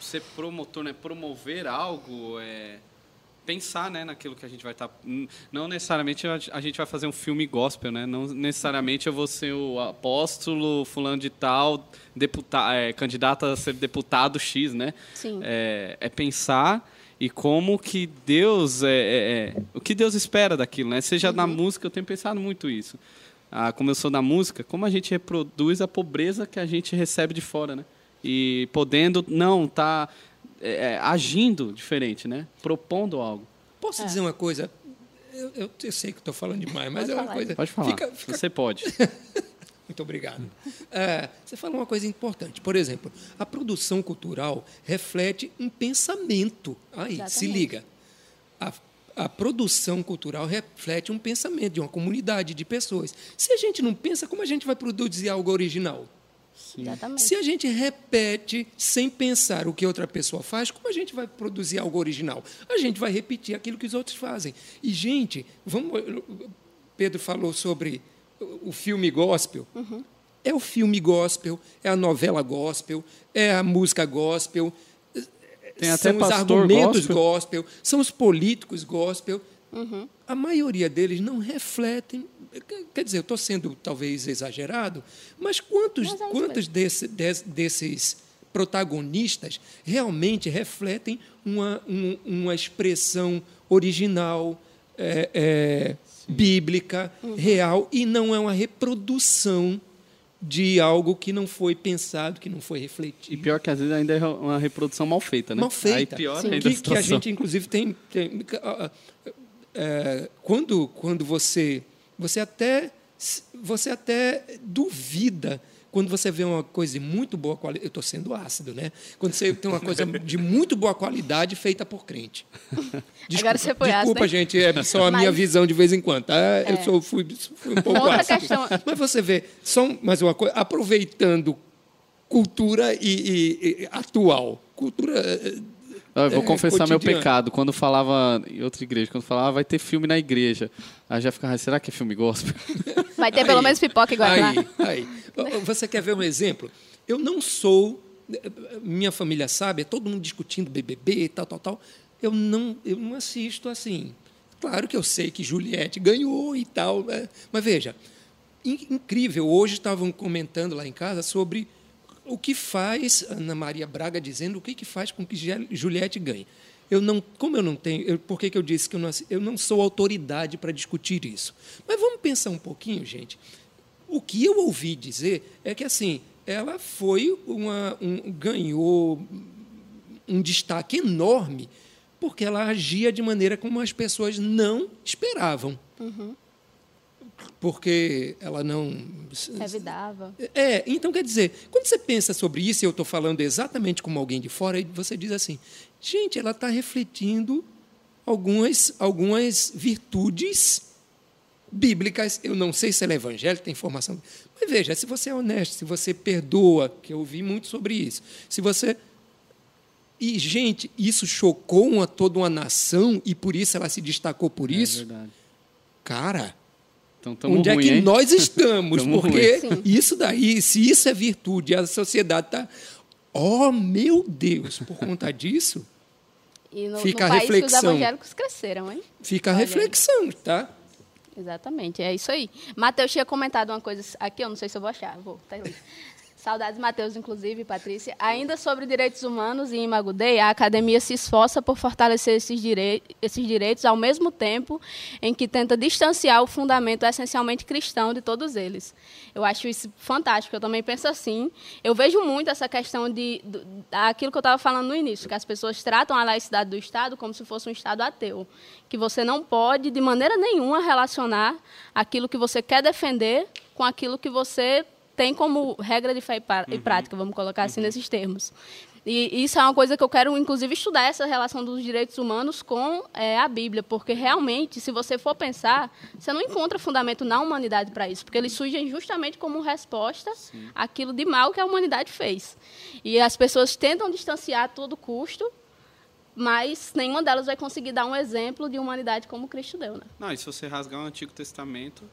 ser promotor, né? Promover algo, é pensar, né, naquilo que a gente vai estar. Não necessariamente a gente vai fazer um filme gospel, né? Não necessariamente eu vou ser o apóstolo fulano de tal, deputado, é, candidato a ser deputado X, né? Sim. É, é pensar e como que Deus é, é- é- o que Deus espera daquilo, né? Seja na música, eu tenho pensado muito isso. Ah, como eu sou da música, como a gente reproduz a pobreza que a gente recebe de fora, né? E podendo não tá é, é, agindo diferente, né? Propondo algo. Posso dizer uma coisa? Eu, eu- eu sei que estou falando demais, mas Pode é uma falar. coisa. Pode falar. Fica, fica Você pode. [LAUGHS] Muito obrigado. É, você falou uma coisa importante. Por exemplo, a produção cultural reflete um pensamento. Aí, se Exatamente. liga. A, a produção cultural reflete um pensamento de uma comunidade de pessoas. Se a gente não pensa, como a gente vai produzir algo original? Exatamente. Se a gente repete sem pensar o que outra pessoa faz, como a gente vai produzir algo original? A gente vai repetir aquilo que os outros fazem. E, gente, vamos. Pedro falou sobre o o filme gospel. É o filme gospel, é a novela gospel, é a música gospel. Tem até são os argumentos gospel. gospel, são os políticos gospel. A maioria deles não refletem. Quer dizer, eu estou sendo talvez exagerado, mas quantos, Mas é quantos desse- des- desses protagonistas realmente refletem uma, um- uma expressão original, é, é, bíblica, real, e não é uma reprodução de algo que não foi pensado, que não foi E refletido? pior que às vezes ainda é uma reprodução mal feita, né? mal feita. Aí pior Sim. ainda que, a que a gente, inclusive, tem. tem- é, quando quando você, você, até, você até duvida quando você vê uma coisa de muito boa qualidade. Eu estou sendo ácido, né? Quando você tem uma coisa de muito boa qualidade feita por crente. [LAUGHS] Agora você foi desculpa ácido, gente, é só a minha Mas- visão de vez em quando. Tá? Eu sou, fui, fui um pouco Outra ácido. questão- Mas você vê, só mais uma coisa, aproveitando cultura e, e- e atual. Cultura. Eh, Eu vou é, confessar meu cotidiano. pecado. Quando falava em outra igreja, quando falava "Ah, vai ter filme na igreja, aí já ficava, será que é filme gospel? [LAUGHS] Vai ter pelo Aí, menos pipoca igual. Aí, aí. Você quer ver um exemplo? Eu não sou. Minha família sabe, é todo mundo discutindo BBB e tal, tal, tal. Eu não, eu não assisto assim. Claro que eu sei que Juliette ganhou e tal, né? mas veja, in- incrível. Hoje estavam comentando lá em casa sobre o que faz Ana Maria Braga dizendo o que, que faz com que Juliette ganhe. Eu não, como eu não tenho, eu, por que, que eu disse que eu não, eu não sou autoridade para discutir isso? Mas vamos pensar um pouquinho, gente. O que eu ouvi dizer é que assim, ela foi uma, um, ganhou um destaque enorme porque ela agia de maneira como as pessoas não esperavam. Porque ela não Revidava. é, então quer dizer, quando você pensa sobre isso, e eu estou falando exatamente como alguém de fora, e você diz assim, gente, ela está refletindo algumas, algumas virtudes bíblicas. Eu não sei se ela é evangélica, tem informação. Mas veja, se você é honesto, se você perdoa, que eu ouvi muito sobre isso, se você. E, gente, isso chocou uma, toda uma nação e por isso ela se destacou por É isso. verdade. Cara, Então tamo onde ruim, é que hein? nós [LAUGHS] estamos? Tamo porque ruim. isso daí, se isso é virtude, a sociedade está. Oh, meu Deus! Por conta disso, E no, Fica no a país que os reflexão. evangélicos cresceram, hein? fica a Olha aí. reflexão, tá? Exatamente, é isso aí. Matheus tinha comentado uma coisa aqui, eu não sei se eu vou achar, vou, tá ali. Saudades, Matheus, inclusive, Patrícia. Ainda sobre direitos humanos e Imago Dei, a academia se esforça por fortalecer esses, direi esses direitos ao mesmo tempo em que tenta distanciar o fundamento essencialmente cristão de todos eles. Eu acho isso fantástico, eu também penso assim. Eu vejo muito essa questão de, do, aquilo que eu estava falando no início, que as pessoas tratam a laicidade do Estado como se fosse um Estado ateu, que você não pode, de maneira nenhuma, relacionar aquilo que você quer defender com aquilo que você tem como regra de fé e e prática, vamos colocar assim nesses termos. E isso é uma coisa que eu quero, inclusive, estudar essa relação dos direitos humanos com eh, a Bíblia, porque realmente, se você for pensar, você não encontra fundamento na humanidade para isso, porque eles surgem justamente como resposta àquilo de mal que a humanidade fez. E as pessoas tentam distanciar a todo custo, mas nenhuma delas vai conseguir dar um exemplo de humanidade como Cristo deu, né? Não, e se você rasgar o Antigo Testamento,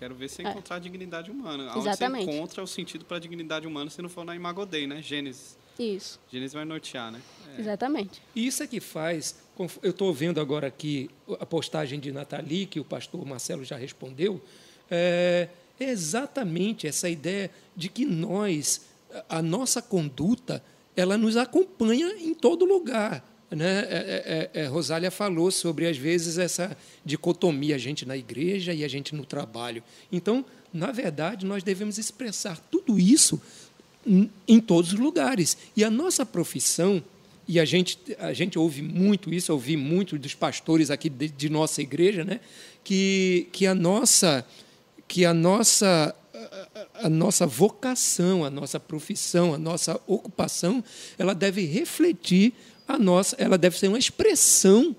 quero ver você encontrar a dignidade humana. Aonde Exatamente. você encontra o sentido para a dignidade humana se não for na Imagodei, né? Gênesis. Isso, Gênesis vai nortear, né? exatamente. E isso é que faz. Eu estou vendo agora aqui a postagem de Nathalie, que o pastor Marcelo já respondeu. É é exatamente essa ideia de que nós, a a nossa conduta, ela nos acompanha em todo lugar. Né? É, é, é, Rosália falou sobre, às vezes, essa dicotomia, a gente na igreja e a gente no trabalho. Então, na verdade, nós devemos expressar tudo isso em- todos os lugares. E a nossa profissão, e a gente, a gente ouve muito isso, ouvi muito dos pastores aqui de, de nossa igreja, né? que, que a nossa que a nossa a nossa vocação, a nossa profissão, a nossa ocupação, ela deve refletir a nossa, ela deve ser uma expressão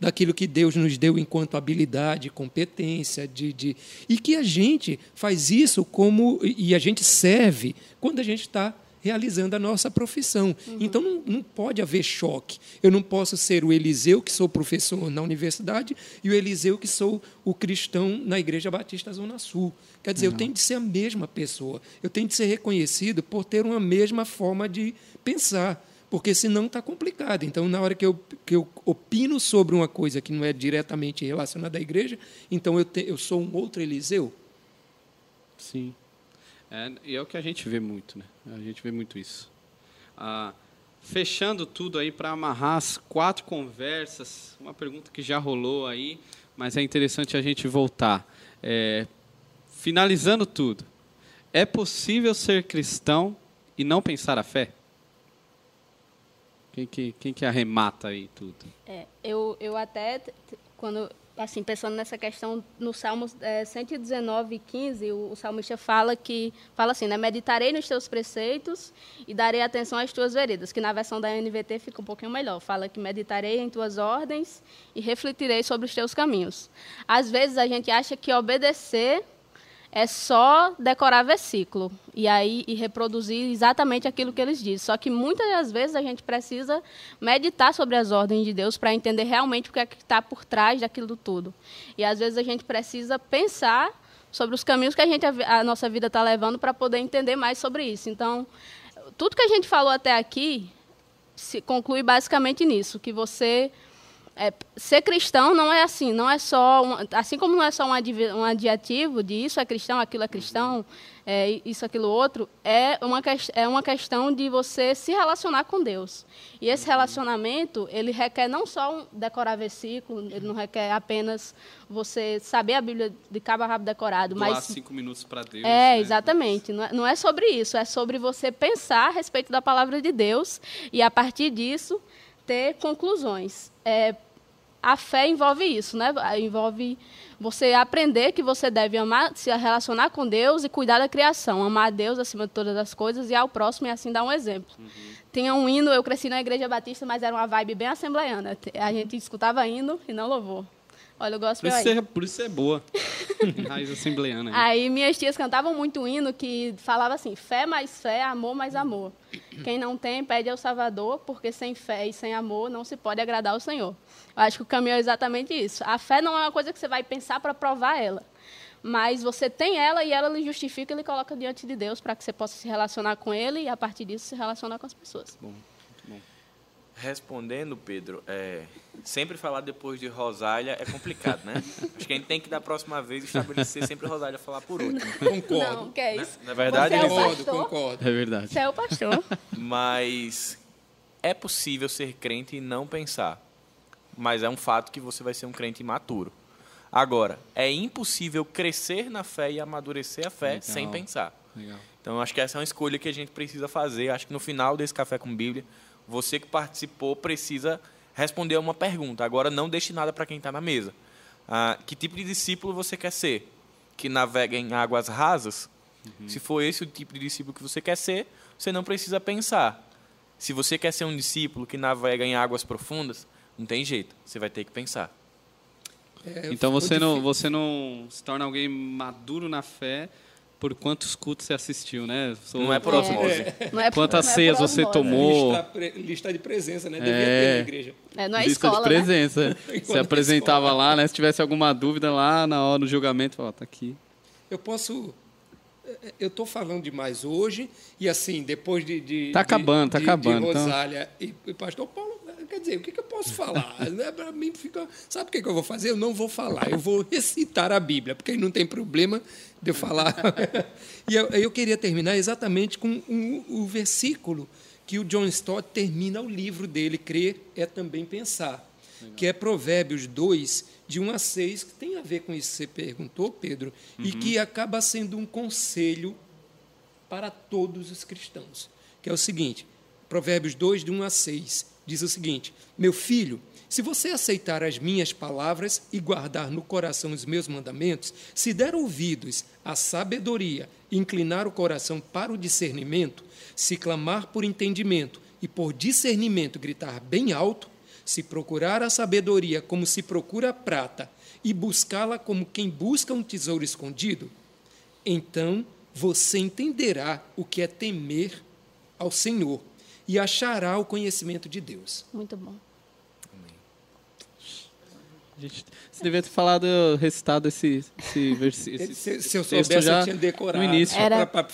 daquilo que Deus nos deu enquanto habilidade, competência, de, de e que a gente faz isso como e a gente serve quando a gente está realizando a nossa profissão. Então não, não pode haver choque. Eu não posso ser o Eliseu que sou professor na universidade e o Eliseu que sou o cristão na Igreja Batista Zona Sul. Quer dizer, eu tenho de ser a mesma pessoa. Eu tenho de ser reconhecido por ter uma mesma forma de pensar porque senão está complicado. Então, na hora que eu, que eu opino sobre uma coisa que não é diretamente relacionada à igreja, então eu, te, eu sou um outro Eliseu. Sim. É, e é o que a gente vê muito, né? A gente vê muito isso. Ah, fechando tudo aí para amarrar as quatro conversas, uma pergunta que já rolou aí, mas é interessante a gente voltar. É, finalizando tudo, é possível ser cristão e não pensar a fé? Quem que, quem que arremata aí tudo? É, eu, eu até, quando, assim, pensando nessa questão, no Salmos é, 119, 15, o, o salmista fala que, fala assim, né, meditarei nos teus preceitos e darei atenção às tuas veredas, que na versão da NVT fica um pouquinho melhor, fala que meditarei em tuas ordens e refletirei sobre os teus caminhos. Às vezes a gente acha que obedecer é só decorar versículo e aí e reproduzir exatamente aquilo que eles dizem. Só que muitas das vezes a gente precisa meditar sobre as ordens de Deus para entender realmente o que é está por trás daquilo tudo. E às vezes a gente precisa pensar sobre os caminhos que a, gente, a nossa vida está levando para poder entender mais sobre isso. Então, tudo que a gente falou até aqui se conclui basicamente nisso, que você é, ser cristão não é assim, não é só um, assim como não é só um, adv, um adjetivo de isso é cristão, aquilo é cristão, é, isso, aquilo outro, é uma, é uma questão de você se relacionar com Deus. E esse relacionamento, ele requer não só um decorar versículo, ele não requer apenas você saber a Bíblia de cabo a rabo decorado, Doar mas cinco minutos para Deus. é, né? exatamente. Não é, não é sobre isso, é sobre você pensar a respeito da palavra de Deus e, a partir disso, ter conclusões. É, a fé envolve isso, né? Envolve você aprender que você deve amar, se relacionar com Deus e cuidar da criação, amar a Deus acima de todas as coisas e ao próximo e assim dar um exemplo. Uhum. Tinha um hino, eu cresci na igreja batista, mas era uma vibe bem assembleiana. A gente escutava hino e não louvor. Olha, eu gosto Por isso, é, por isso é boa. [LAUGHS] Raiz assembleiana. Aí. Aí minhas tias cantavam muito hino que falava assim: fé mais fé, amor mais amor. Quem não tem, pede ao Salvador, porque sem fé e sem amor não se pode agradar ao Senhor. Eu acho que o caminho é exatamente isso. A fé não é uma coisa que você vai pensar para provar ela. Mas você tem ela e ela lhe justifica e lhe coloca diante de Deus para que você possa se relacionar com ele e, a partir disso, se relacionar com as pessoas. Bom, muito bom. Respondendo, Pedro, é, sempre falar depois de Rosália é complicado, né? [LAUGHS] Acho que a gente tem que, da próxima vez, estabelecer sempre Rosália falar por último. [LAUGHS] Concordo. Não, que é isso? Na verdade, Você é Concordo, concordo. É verdade. Você é o pastor. Mas é possível ser crente e não pensar. Mas é um fato que você vai ser um crente imaturo. Agora, é impossível crescer na fé e amadurecer a fé Legal. sem pensar. Legal. Então, acho que essa é uma escolha que a gente precisa fazer. Acho que no final desse Café com Bíblia, você que participou precisa responder a uma pergunta. Agora, não deixe nada para quem está na mesa. Ah, que tipo de discípulo você quer ser? Que navega em águas rasas? Se for esse o tipo de discípulo que você quer ser, você não precisa pensar. Se você quer ser um discípulo que navega em águas profundas, não tem jeito. Você vai ter que pensar. É, Então você não, você não se torna alguém maduro na fé por quantos cultos você assistiu, né? Sou- Não é por osmose. Não é Quantas não é ceias você osmose. tomou? Lista, pre- lista de presença, né? Devia É. ter na igreja. É, não é Lista escola, de né? presença. [LAUGHS] Igual Você apresentava escola. lá, né? Se tivesse alguma dúvida lá na hora do julgamento, ó, tá aqui. eu posso eu estou falando demais hoje e assim depois de de tá acabando, tá de, acabando. De então. Rosália então... e, e Pastor Paulo, quer dizer, o que, que eu posso falar? [LAUGHS] né? Para mim fica, sabe o que, que eu vou fazer? Eu não vou falar, eu vou recitar a Bíblia, porque não tem problema de eu falar. [LAUGHS] e eu, eu, queria terminar exatamente com um, o versículo que o John Stott termina o livro dele, Crer é também pensar, Legal. que é Provérbios 2, de 1 a 6, que tem a ver com isso que você perguntou, Pedro, uhum. e que acaba sendo um conselho para todos os cristãos, que é o seguinte, Provérbios 2, de 1 a 6, diz o seguinte: Meu filho, se você aceitar as minhas palavras e guardar no coração os meus mandamentos, se der ouvidos à sabedoria e inclinar o coração para o discernimento, se clamar por entendimento e por discernimento gritar bem alto, se procurar a sabedoria como se procura a prata e buscá-la como quem busca um tesouro escondido, então você entenderá o que é temer ao Senhor e achará o conhecimento de Deus. Muito bom. Gente, você devia ter falado, recitado esse, esse versículo. Se, se, eu soubesse, já eu tinha decorado. No início. Era para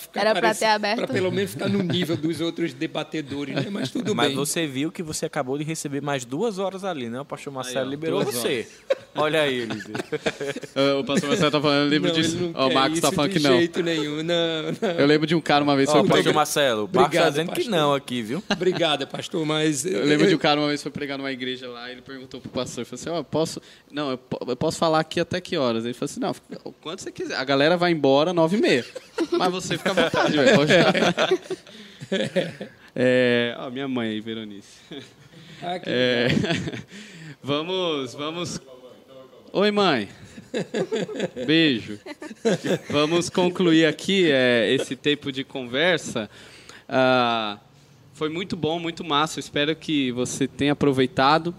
ter aberto. Para pelo menos ficar no nível dos outros debatedores, né? mas tudo mas bem. Mas você viu que você acabou de receber mais duas horas ali, né? O pastor Marcelo aí, ó, liberou você. Olha aí, Eliseu. [LAUGHS] o pastor Marcelo está falando, eu lembro não, disso. O Marcos está falando que não. De jeito nenhum, não, não. Eu lembro de um cara uma vez... Ó, pastor Marcelo, o Marcos está dizendo pastor. que não aqui, viu? Obrigado, pastor, mas... Eu lembro de um cara uma vez foi pregar numa igreja lá, ele perguntou para o pastor, falou assim, ó, oh, posso... Não, eu, eu posso falar aqui até que horas? Ele falou assim, não, o quanto você quiser. A galera vai embora nove e meia. [LAUGHS] Mas você fica à vontade, velho. Pode é, ó, minha mãe aí, Veronice. Ah, é, [LAUGHS] vamos, vamos... Oi, mãe. Beijo. Vamos concluir aqui é, esse tempo de conversa. Ah, foi muito bom, muito massa. espero que você tenha aproveitado.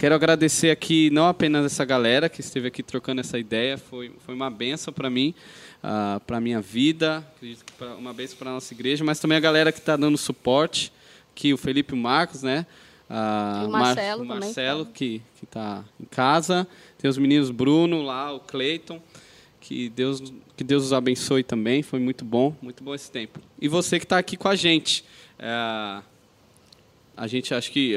Quero agradecer aqui não apenas essa galera que esteve aqui trocando essa ideia, foi, foi uma benção para mim, uh, para a minha vida, acredito que pra, uma benção para a nossa igreja, mas também a galera que está dando suporte, que o Felipe o Marcos, né? Uh, o Marcelo, Mar o Marcelo tá. que está em casa, tem os meninos Bruno lá, o Cleiton, que Deus, que Deus os abençoe também, foi muito bom, muito bom esse tempo. E você que está aqui com a gente. Uh, a gente acho que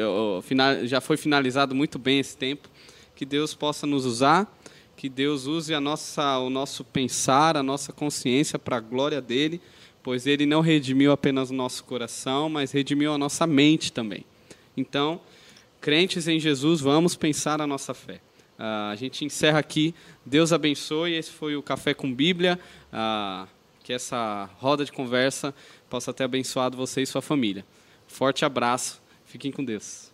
já foi finalizado muito bem esse tempo. Que Deus possa nos usar, que Deus use a nossa, o nosso pensar, a nossa consciência para a glória dele, pois ele não redimiu apenas o nosso coração, mas redimiu a nossa mente também. Então, crentes em Jesus, vamos pensar a nossa fé. Uh, a gente encerra aqui. Deus abençoe. Esse foi o Café com Bíblia. Uh, que essa roda de conversa possa ter abençoado você e sua família. Forte abraço Fiquem com Deus.